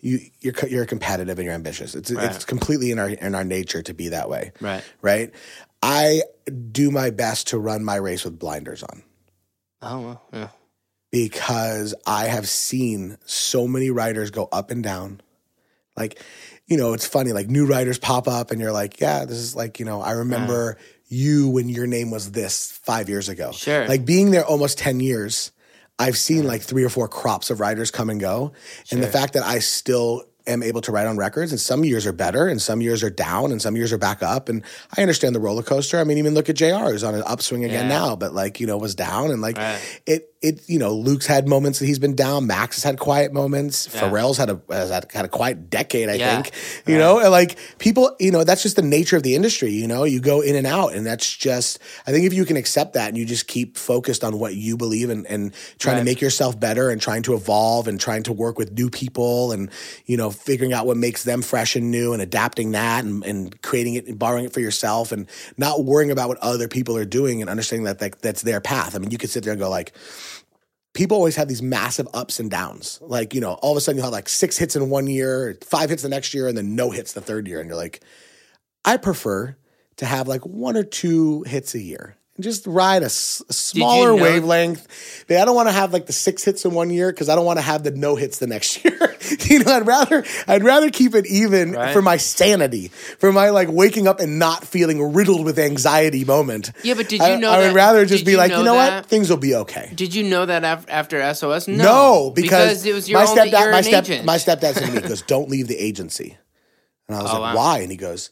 You you're you're competitive and you're ambitious. It's Mm-hmm. Right. it's completely in our in our nature to be that way. Right. Right. I do my best to run my race with blinders on Oh, well, yeah. Because I have seen so many writers go up and down. Like, you know, it's funny, like new writers pop up and you're like, yeah, this is like, you know, I remember you when your name was this five years ago. Sure. Like being there almost 10 years, I've seen like three or four crops of writers come and go. And the fact that I still am able to write on records and some years are better and some years are down and some years are back up. And I understand the roller coaster. I mean, even look at JR who's on an upswing again Yeah. now, but like, you know, was down and like Right. it, it, you know, Luke's had moments that he's been down. Max has had quiet moments. Yeah. Pharrell's had a, has had, had a quiet decade, I Yeah. think, you know, and like people, you know, that's just the nature of the industry, you know, you go in and out and that's just, I think if you can accept that and you just keep focused on what you believe in and trying Right. to make yourself better and trying to evolve and trying to work with new people and, you know, figuring out what makes them fresh and new and adapting that and, and creating it and borrowing it for yourself and not worrying about what other people are doing and understanding that, that that's their path. I mean, you could sit there and go like, people always have these massive ups and downs. Like, you know, all of a sudden you'll have like six hits in one year, five hits the next year, and then no hits the third year. And you're like, I prefer to have like one or two hits a year. Just ride a, s- a smaller know- wavelength. I don't want to have like the six hits in one year because I don't want to have the no hits the next year. you know, I'd rather I'd rather keep it even Right. for my sanity, for my like waking up and not feeling riddled with anxiety moment. Yeah, but did I- you know I, would that- rather just be you like, you know that? what, things will be okay. Did you know that af- after SOS? No, No, because, it was your my stepdad. My step. agent. My stepdad said to me, he "Goes, don't leave the agency." And I was Oh, like, wow. "Why?" And he goes,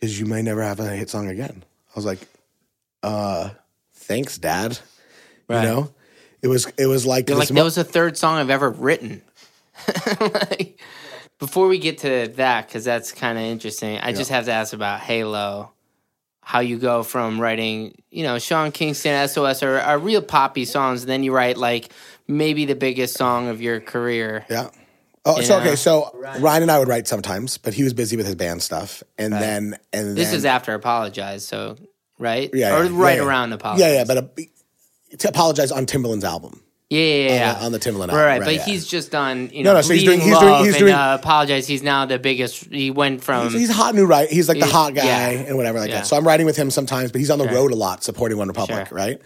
"Because you may never have a hit song again." I was like, "Uh, thanks, Dad." Right. You know, it was it was like like mo- that was the third song I've ever written. Like, before we get to that, because that's kind of interesting, I just have to ask about Halo. How you go from writing, you know, Sean Kingston, SOS are, are real poppy songs, and then you write like maybe the biggest song of your career. yeah. Oh, You so know? okay. So Ryan and I would write sometimes, but he was busy with his band stuff, and then and This then, is after Apologize, so right? yeah, or yeah, right yeah, around Apologize. Yeah, yeah, but uh, to apologize on Timbaland's album. Yeah, yeah, yeah. On the- on the Timbaland Right, right. but he's just done, you know, No, no, so he's doing- he's doing- he's and, doing- uh, Apologize. He's now the biggest. He went from he's a hot new writer. He's like the hot guy and whatever like that. So I'm writing with him sometimes, but he's on the Sure. road a lot supporting OneRepublic, Sure. right?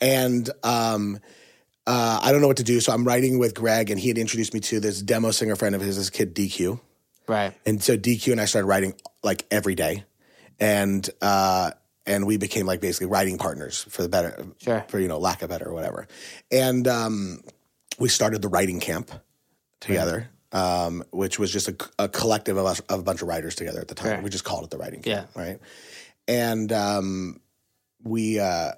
And um, uh, I don't know what to do, so I'm writing with Greg, and he had introduced me to this demo singer friend of his, this kid DQ, right. and so DQ and I started writing like every day, and uh, and we became like basically writing partners for the better, Sure. for you know lack of better or whatever, and um, we started the writing camp together. Um, which was just a, a collective of us of a bunch of writers together at the time. Sure. We just called it the writing camp, Yeah. right? And um, we uh,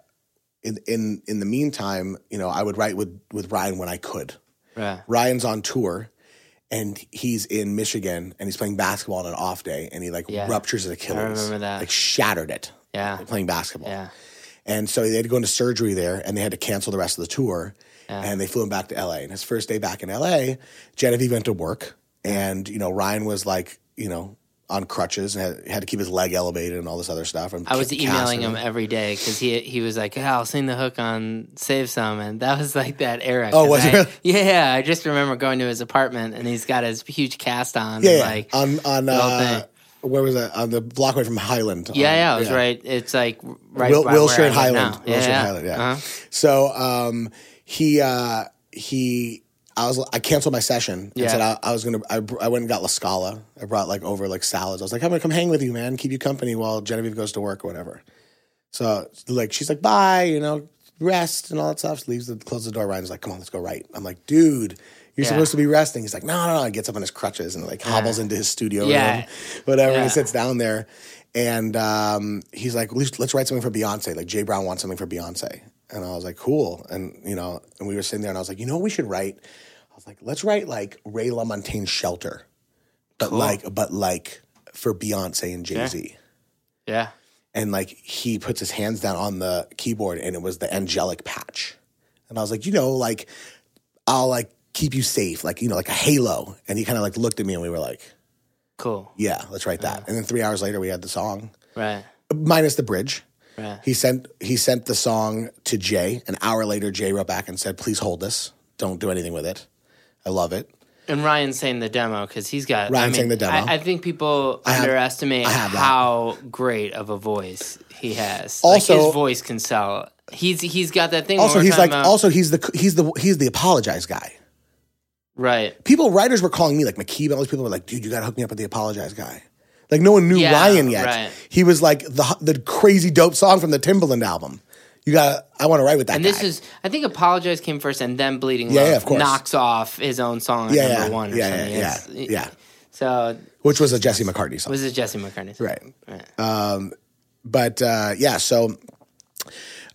in in in the meantime, you know, I would write with with Ryan when I could. Right. Ryan's on tour and he's in Michigan and he's playing basketball on an off day and he like Yeah. ruptures his Achilles. remember that. Like shattered it Yeah. playing basketball. Yeah. And so they had to go into surgery there and they had to cancel the rest of the tour. Yeah. And they flew him back to LA. And his first day back in LA, Genevieve went to work. And, you know, Ryan was like, you know, on crutches and had, had to keep his leg elevated and all this other stuff. And I was emailing him every day because he he was like, "Yeah, I'll sing the hook on Save Some," and that was like that era. Oh, was I- it? Yeah, I just remember going to his apartment and he's got his huge cast on. Yeah, and, yeah. like on on uh. Where was that? On the block away from Highland. yeah, on- yeah, it was right. It's like right Wil- by Wilshire Highland. now. Wilshire yeah, Highland, yeah. Uh-huh. So um, he uh, he I was I canceled my session and Yeah. said I, I was gonna I, I went and got La Scala. I brought like over like salads. I was like I'm gonna come hang with you, man, keep you company while Genevieve goes to work or whatever. So like she's like bye, you know, rest and all that stuff. Leaves the closes the door. Ryan's like, come on, let's go right. I'm like, dude. You're Yeah. supposed to be resting. He's like, no, no, no. He gets up on his crutches and like hobbles into his studio Yeah. room, whatever. And he sits down there, and um, he's like, let's, let's write something for Beyonce. Like Jay Brown wants something for Beyonce, and I was like, cool. And you know, and we were sitting there, and I was like, you know, what we should write. I was like, let's write like Ray LaMontagne Shelter, but like, but like for Beyonce and Jay Z. Yeah. And like he puts his hands down on the keyboard, and it was the angelic patch. And I was like, you know, like I'll like keep you safe, like you know, like a halo. And he kind of like looked at me, and we were like, Cool. yeah, let's write that. And then three hours later, we had the song, Right. minus the bridge. Right. He sent he sent the song to Jay. An hour later, Jay wrote back and said, "Please hold this. Don't do anything with it. I love it." And Ryan's saying the demo because he's got. Ryan's I mean, saying the demo. I, I think people underestimate I have that. how great of a voice he has. Also- like his voice can sell. He's he's got that thing. Also, he's like, about- also he's the he's the he's the apologize guy. Right. People, writers were calling me like McKeeb. All these people were like, "Dude, you got to hook me up with the apologize guy." Like no one knew Yeah, Ryan yet. right. He was like the the crazy dope song from the Timbaland album. You got. I want to write with that. And this guy. is, I think, apologize came first, and then bleeding Yeah, love yeah, of course. knocks off his own song Yeah, number yeah, one or yeah, something. yeah, yeah, yeah. So which was a Jesse McCartney song. was it Jesse McCartney? Song. Right. Right. but uh, yeah, so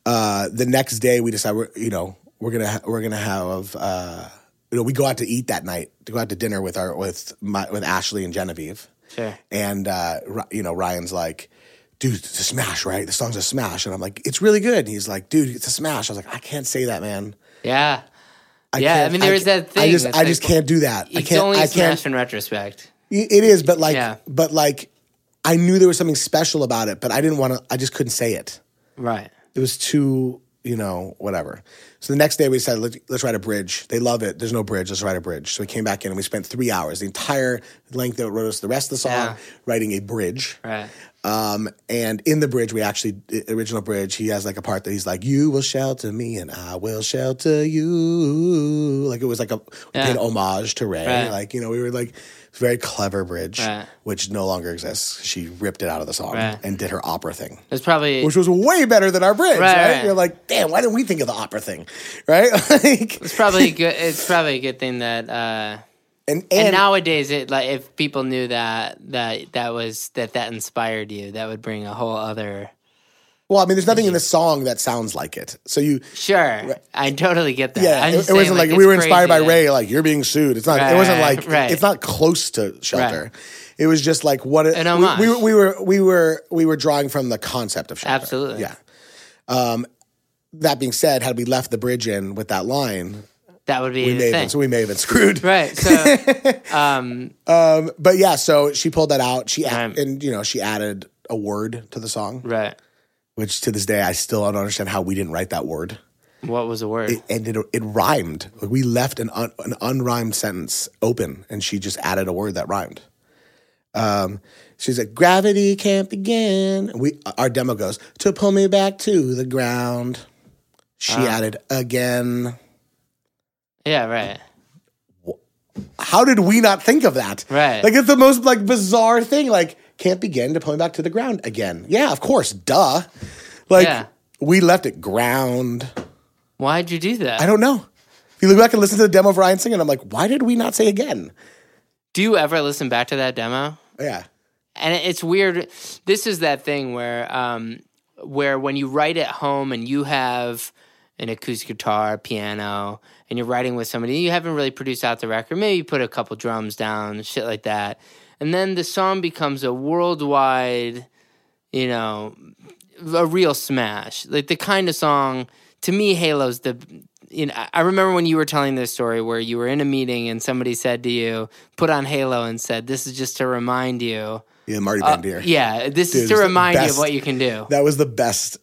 uh, the next day we decide we're you know we're gonna ha- we're gonna have uh, you know we go out to eat that night to go out to dinner with our with my with Ashley and Genevieve Sure. and uh, you know Ryan's like. Dude, it's a smash, right? The song's a smash, and I'm like, it's really good. And he's like, dude, it's a smash. I was like, I can't say that, man. Yeah. I Yeah, I mean, there is that thing I just, I just can't do that. I It's can't. only I a can't. smash in retrospect. It is, but like, Yeah. but like, I knew there was something special about it, but I didn't want to. I just couldn't say it. Right. it was too you know whatever So the next day we said, let's, let's write a bridge. They love it. There's no bridge. Let's write a bridge. So we came back in and we spent three hours, the entire length that wrote us the rest of the song, Yeah. writing a bridge. Right. Um, and in the bridge, we actually the original bridge. He has like a part that he's like, "You will shelter me, and I will shelter you." Like it was like a Yeah. an homage to Ray. Right. Like you know, we were like it's a very clever bridge, Right. which no longer exists. She ripped it out of the song Right. and did her opera thing It's probably which was way better than our bridge, Right, right? You're like, damn, why didn't we think of the opera thing, right? like, it's probably good. It's probably a good thing that. Uh, and, and, and, nowadays, it like if people knew that that that was that that inspired you, that would bring a whole other. Well, I mean, there's nothing in the song that sounds like it. So you, Sure, I totally get that. yeah, it, it wasn't like, it's we were inspired by that- Ray, like you're being sued. It's not. Right, it wasn't like right. it's not close to Shelter. Right. It was just like what it, we, we, were- we were we were we were drawing from the concept of Shelter. Absolutely. yeah. Um, that being said, had we left the bridge in with that line, That would be we may have so we may have been screwed. right? So, um, But yeah, so she pulled that out. She Right. and you know she added a word to the song. right. Which to this day I still don't understand how we didn't write that word. What was the word? It, and it, it rhymed. Like, we left an un, an unrhymed sentence open, and she just added a word that rhymed. Um, she's like, "Gravity can't begin." We our demo goes to pull me back to the ground. She Ah. added again. yeah, right. How did we not think of that? Right. Like it's the most like bizarre thing. Like can't begin to pull me back to the ground again. Yeah, of course, duh. Like Yeah. we left it ground. Why'd you do that? I don't know. If you look back and listen to the demo of Ryan singing, I'm like, why did we not say again? Do you ever listen back to that demo? Yeah. and it's weird. This is that thing where, um, where when you write at home and you have an acoustic guitar, piano, and you're writing with somebody, you haven't really produced out the record. Maybe you put a couple drums down, shit like that, and then the song becomes a worldwide, you know, a real smash. Like the kind of song. To me, Halo's the. You know, I- remember when you were telling this story where you were in a meeting and somebody said to you, "Put on Halo," and said, "This is just to remind you." Yeah, Marty Uh, Bandier. yeah, this Dude, is to remind you of what you can do. That was the best,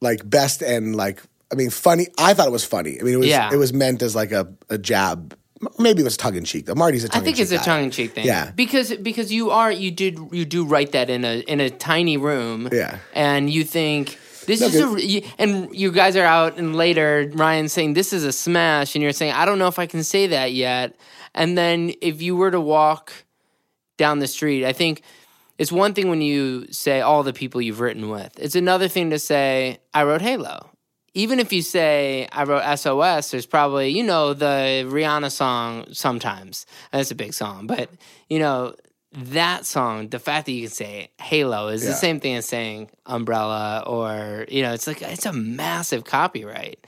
like best and like I mean funny. I thought it was funny. I mean it was Yeah. it was meant as like a, a jab. Maybe it was tongue in cheek though. Marty's a I tongue I think it's a tongue in cheek thing. Yeah. because because you are you did you do write that in a in a tiny room. Yeah. and you think. This No, is a, you- and you guys are out, and later Ryan's saying this is a smash, and you're saying I don't know if I can say that yet. And then if you were to walk down the street, I think it's one thing when you say all the people you've written with. It's another thing to say I wrote Halo. Even if you say I wrote SOS, there's probably you know the Rihanna song sometimes. That's a big song, but you know that song. The fact that you can say Halo is the same thing as saying Umbrella, or you know, it's like it's a massive copyright.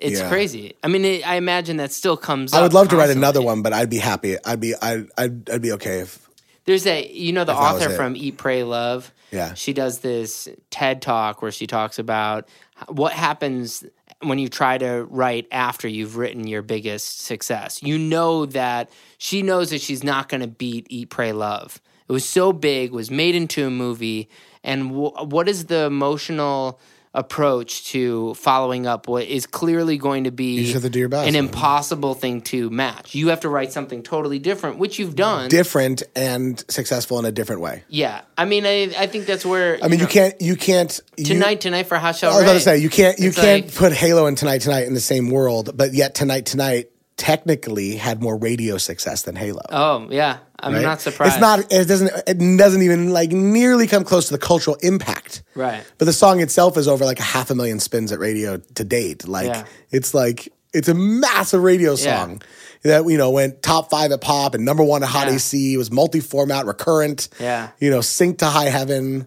It's Yeah. crazy. I mean, it, I imagine that still comes. I would love to write another one, but I'd be happy. I'd be I'd I'd, I'd be okay if There's a you know the If that was author from Eat Pray Love. Yeah. She does this TED talk where she talks about what happens when you try to write after you've written your biggest success. You know that she knows that she's not going to beat Eat Pray Love. It was so big, was made into a movie, and wh- what is the emotional approach to following up what is clearly going to be You just have to do your best, an impossible thing to match. You have to write something totally different, which you've done. different and successful in a different way. Yeah, I mean, I, I think that's where I mean, you, know, can't you can't you, tonight tonight for Hot I was about to say you can't you It's can't like- put Halo and Tonight Tonight in the same world, but yet Tonight Tonight technically had more radio success than Halo. Oh yeah, I'm right? not surprised. It's not. It doesn't. It doesn't even like nearly come close to the cultural impact. right. But the song itself is over like a half a million spins at radio to date. Like Yeah. it's like it's a massive radio Yeah. song that you know went top five at pop and number one at Hot Yeah. AC. It was multi-format, recurrent. Yeah. you know, synced to high heaven.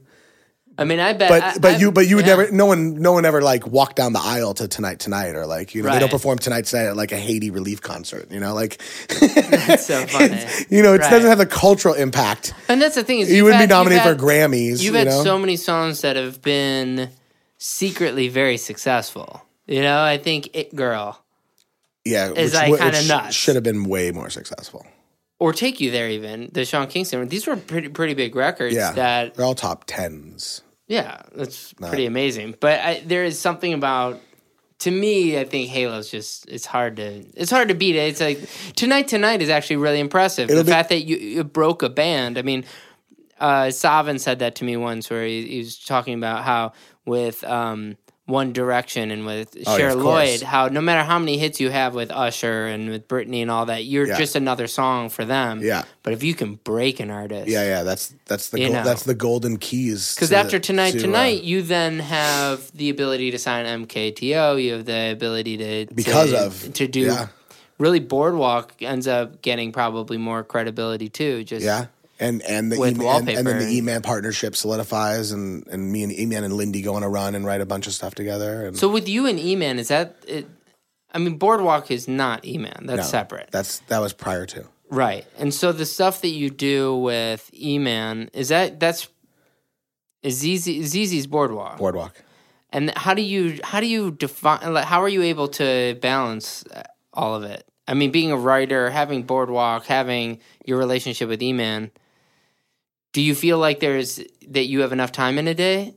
I mean, I bet. But I- but I- you but you would yeah. never. No one no one ever like walked down the aisle to Tonight Tonight or like you know they don't perform Tonight Tonight at like a Haiti relief concert. You know like It's so funny. you know it Right. doesn't have the cultural impact. and that's the thing is You wouldn't had- be nominated you've for had- Grammys. You've you had know? so many songs that have been secretly very successful. You know, I think "It Girl" yeah, is, which like, kinda nuts. Should have been way more successful. Or "Take You There," even the Sean Kingston. These were pretty pretty big records. Yeah, That they're all top tens. Yeah, that's pretty amazing. But I, there is something about to me, I think Halo's just it's hard to it's hard to beat it. It's like tonight tonight is actually really impressive. The be- fact that you, you broke a band. I mean, uh, Savan said that to me once, where he, he was talking about how with um, One Direction and with Oh, Cher of Lloyd, how no matter how many hits you have with Usher and with Britney and all that, you're Yeah. just another song for them. Yeah. But if you can break an artist, Yeah, yeah, that's that's the that's the golden keys. Because to- after tonight, to, uh, tonight, you then have the ability to sign MKTO. You have the ability to Because to, of- to do yeah. really Boardwalk ends up getting probably more credibility too. Just yeah, and and the With E-Man, and, then the E-Man partnership solidifies, and and me and E-Man and Lindy go on a run and write a bunch of stuff together. And so with you and E Man, is that it? I mean, Boardwalk is not E Man. That's No, separate, That's that was prior to. right? And so the stuff that you do with E Man is that that's is ZZ, ZZ's Boardwalk. Boardwalk. And how do you how do you define like how are you able to balance uh, all of it? I mean, being a writer, having Boardwalk, having your relationship with E-Man, do you feel like there's that you have enough time in a day?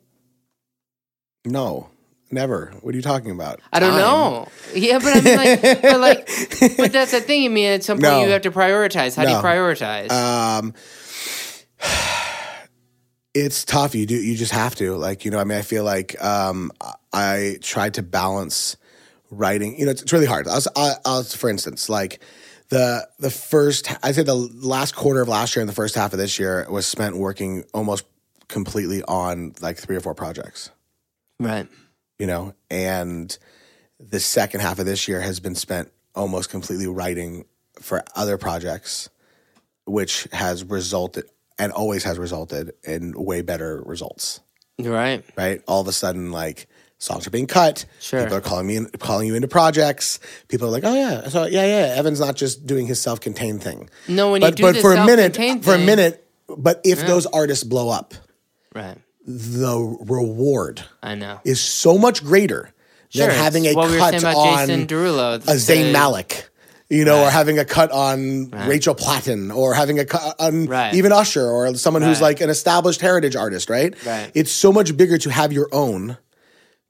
No, never. What are you talking about? I don't Time. know. Yeah, but I mean, like, but like, but that's the thing. I mean, at some point No. you have to prioritize. How do you prioritize? Um, it's tough. You do. You just have to. Like you know. I mean, I feel like um, I tried to balance writing. You know, it's, it's really hard. I was, I, I was, for instance, like the the first. I'd say the last quarter of last year and the first half of this year was spent working almost completely on like three or four projects. right. You know, and the second half of this year has been spent almost completely writing for other projects, which has resulted and always has resulted in way better results. Right. Right? All of a sudden, like songs are being cut. Sure. People are calling me in, calling you into projects. People are like, oh yeah, so yeah, yeah. Evan's not just doing his self contained thing. No, when you but do but for a minute, self-contained for a minute. But if those artists blow up, Right. the reward I know. is so much greater Sure. than having a we cut saying on Jason Derulo. a Zayn Malik, you know, or having a cut on Rachel Platten, or having a cut on Right. even Usher, or someone who's like an established heritage artist, right? Right. It's so much bigger to have your own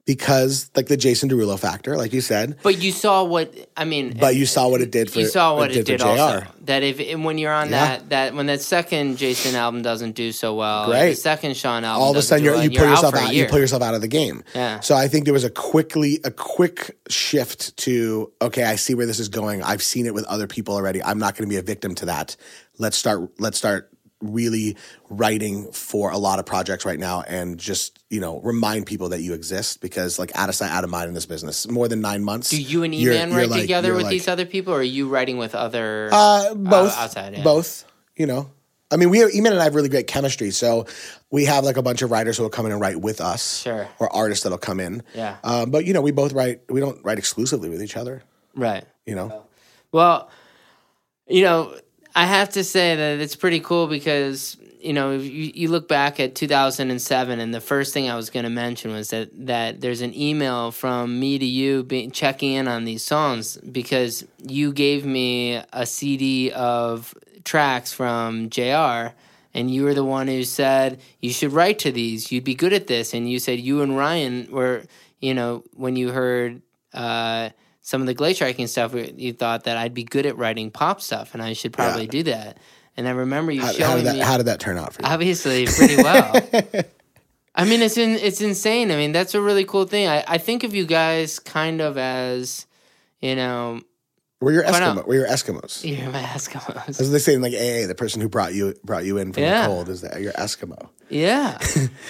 because, like the Jason Derulo factor, like you said. But you saw what I mean. But you saw what it did for you saw what it did, for JR. also. That if and when you're on Yeah. that that when that second Jason album doesn't do so well, Great. the second Sean album, all of a sudden well, you pull you're yourself out, out, you pull yourself out of the game. Yeah. So I think there was a quickly a quick shift to okay, I see where this is going. I've seen it with other people already. I'm not going to be a victim to that. Let's start. Let's start really writing for a lot of projects right now and just you know remind people that you exist because like out of sight out of mind in this business more than nine months Do you and you're write like- together with like- these other people, or are you writing with other? uh, both. outside, yeah. Both. You know. I mean, we have, Eman and I have really great chemistry, so we have like a bunch of writers who will come in and write with us, Sure. or artists that'll come in. Yeah. Um, but you know, we both write. We don't write exclusively with each other. right. You know. Well, you know, I have to say that it's pretty cool because you know you, you look back at 2007, and the first thing I was going to mention was that that there's an email from me to you being, checking in on these songs because you gave me a CD of tracks from JR. And you were the one who said you should write to these. You'd be good at this. And you said you and Ryan were, you know, when you heard uh, some of the glacier hiking stuff, you thought that I'd be good at writing pop stuff, and I should probably Yeah. do that. And I remember you How, showing how did that? me How did that turn out for you? obviously pretty well. I mean, it's in, it's insane. I mean, that's a really cool thing. I, I think of you guys kind of as, you know, We're your? Eskimo. We're your Eskimos. you're my Eskimos. As they say in like AA, the person who brought you brought you in from Yeah. the cold is that your Eskimo. Yeah.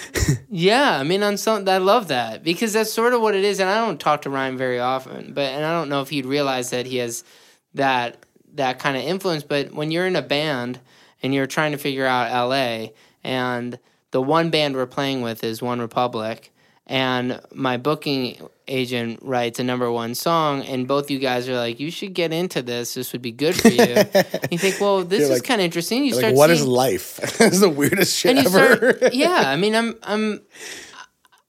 yeah. I mean, on some, I love that because that's sort of what it is. And I don't talk to Ryan very often, but, and I don't know if he'd realize that he has that, that kind of influence. But when you're in a band and you're trying to figure out LA and the one band we're playing with is OneRepublic and my booking agent writes a number one song and both you guys are like you should get into this this would be good for you you think well this You're is like- kind of interesting you start Like, what is seeing- life? It's the weirdest shit and you ever. start, yeah. I mean, I'm I'm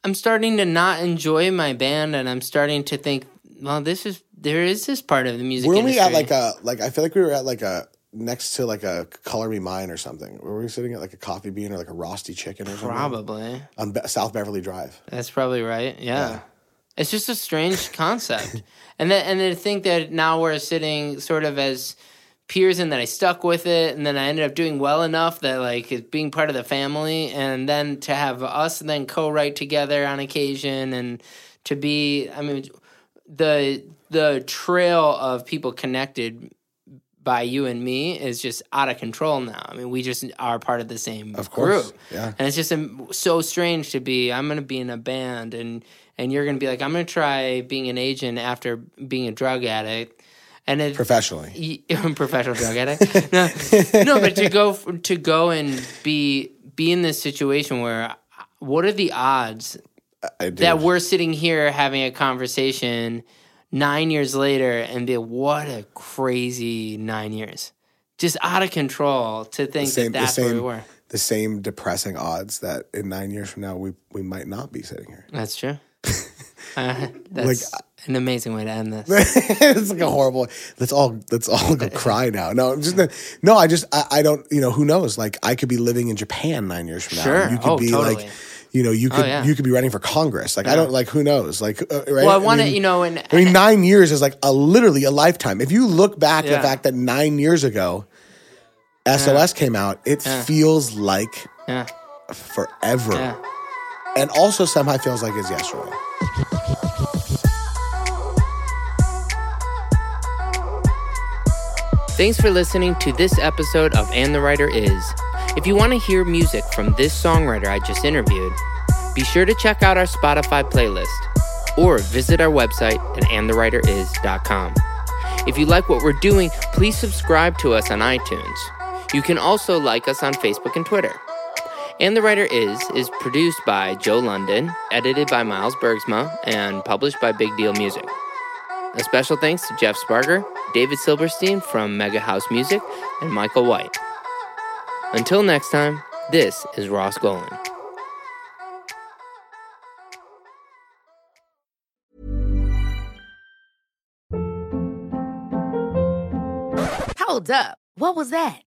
I'm starting to not enjoy my band, and I'm starting to think, well, this is there is this part of the music. Were we industry. at like a like? I feel like we were at like a next to like a Color Me Mine or something. Were we sitting at like a Coffee Bean or like a Rosti Chicken or something? probably on Be- South Beverly Drive. that's probably right. Yeah. It's just a strange concept. And then and then to think that now we're sitting sort of as peers and that I stuck with it and then I ended up doing well enough that like it's being part of the family and then to have us then co-write together on occasion and to be I mean the the trail of people connected by you and me is just out of control now. I mean, we just are part of the same Of course, group. yeah. And it's just so strange to be. I'm going to be in a band, and and you're going to be like, I'm going to try being an agent after being a drug addict, and it Professionally. y- professional drug addict. No, no, but to go to go and be be in this situation where, what are the odds that we're sitting here having a conversation nine years later and be what a crazy nine years, just out of control to think same, that that's the same, where we were. the same depressing odds that in nine years from now we we might not be sitting here. That's true. Uh, that's like, an amazing way to end this. it's like a horrible. Let's all let's all go cry now. No, just no. I just I, I don't. You know who knows? Like I could be living in Japan nine years from now. Sure. You could Oh, be totally. like. You know, you could yeah. you could be running for Congress. Like I don't like who knows. Like uh, right? Well, I want to, mean- you know, and I mean, nine years is like a literally a lifetime. If you look back at the fact that nine years ago, SOS came out, it feels like yeah, forever, yeah. and also somehow feels like it's yesterday. Thanks for listening to this episode of And the Writer Is. If you want to hear music from this songwriter I just interviewed, be sure to check out our Spotify playlist or visit our website at andthewriteris.com. If you like what we're doing, please subscribe to us on iTunes. You can also like us on Facebook and Twitter. And the Writer Is is produced by Joe London, edited by Miles Bergsma, and published by Big Deal Music. A special thanks to Jeff Sparger, David Silverstein from Mega House Music, and Michael White. Until next time, this is Ross Golan. Hold up. What was that?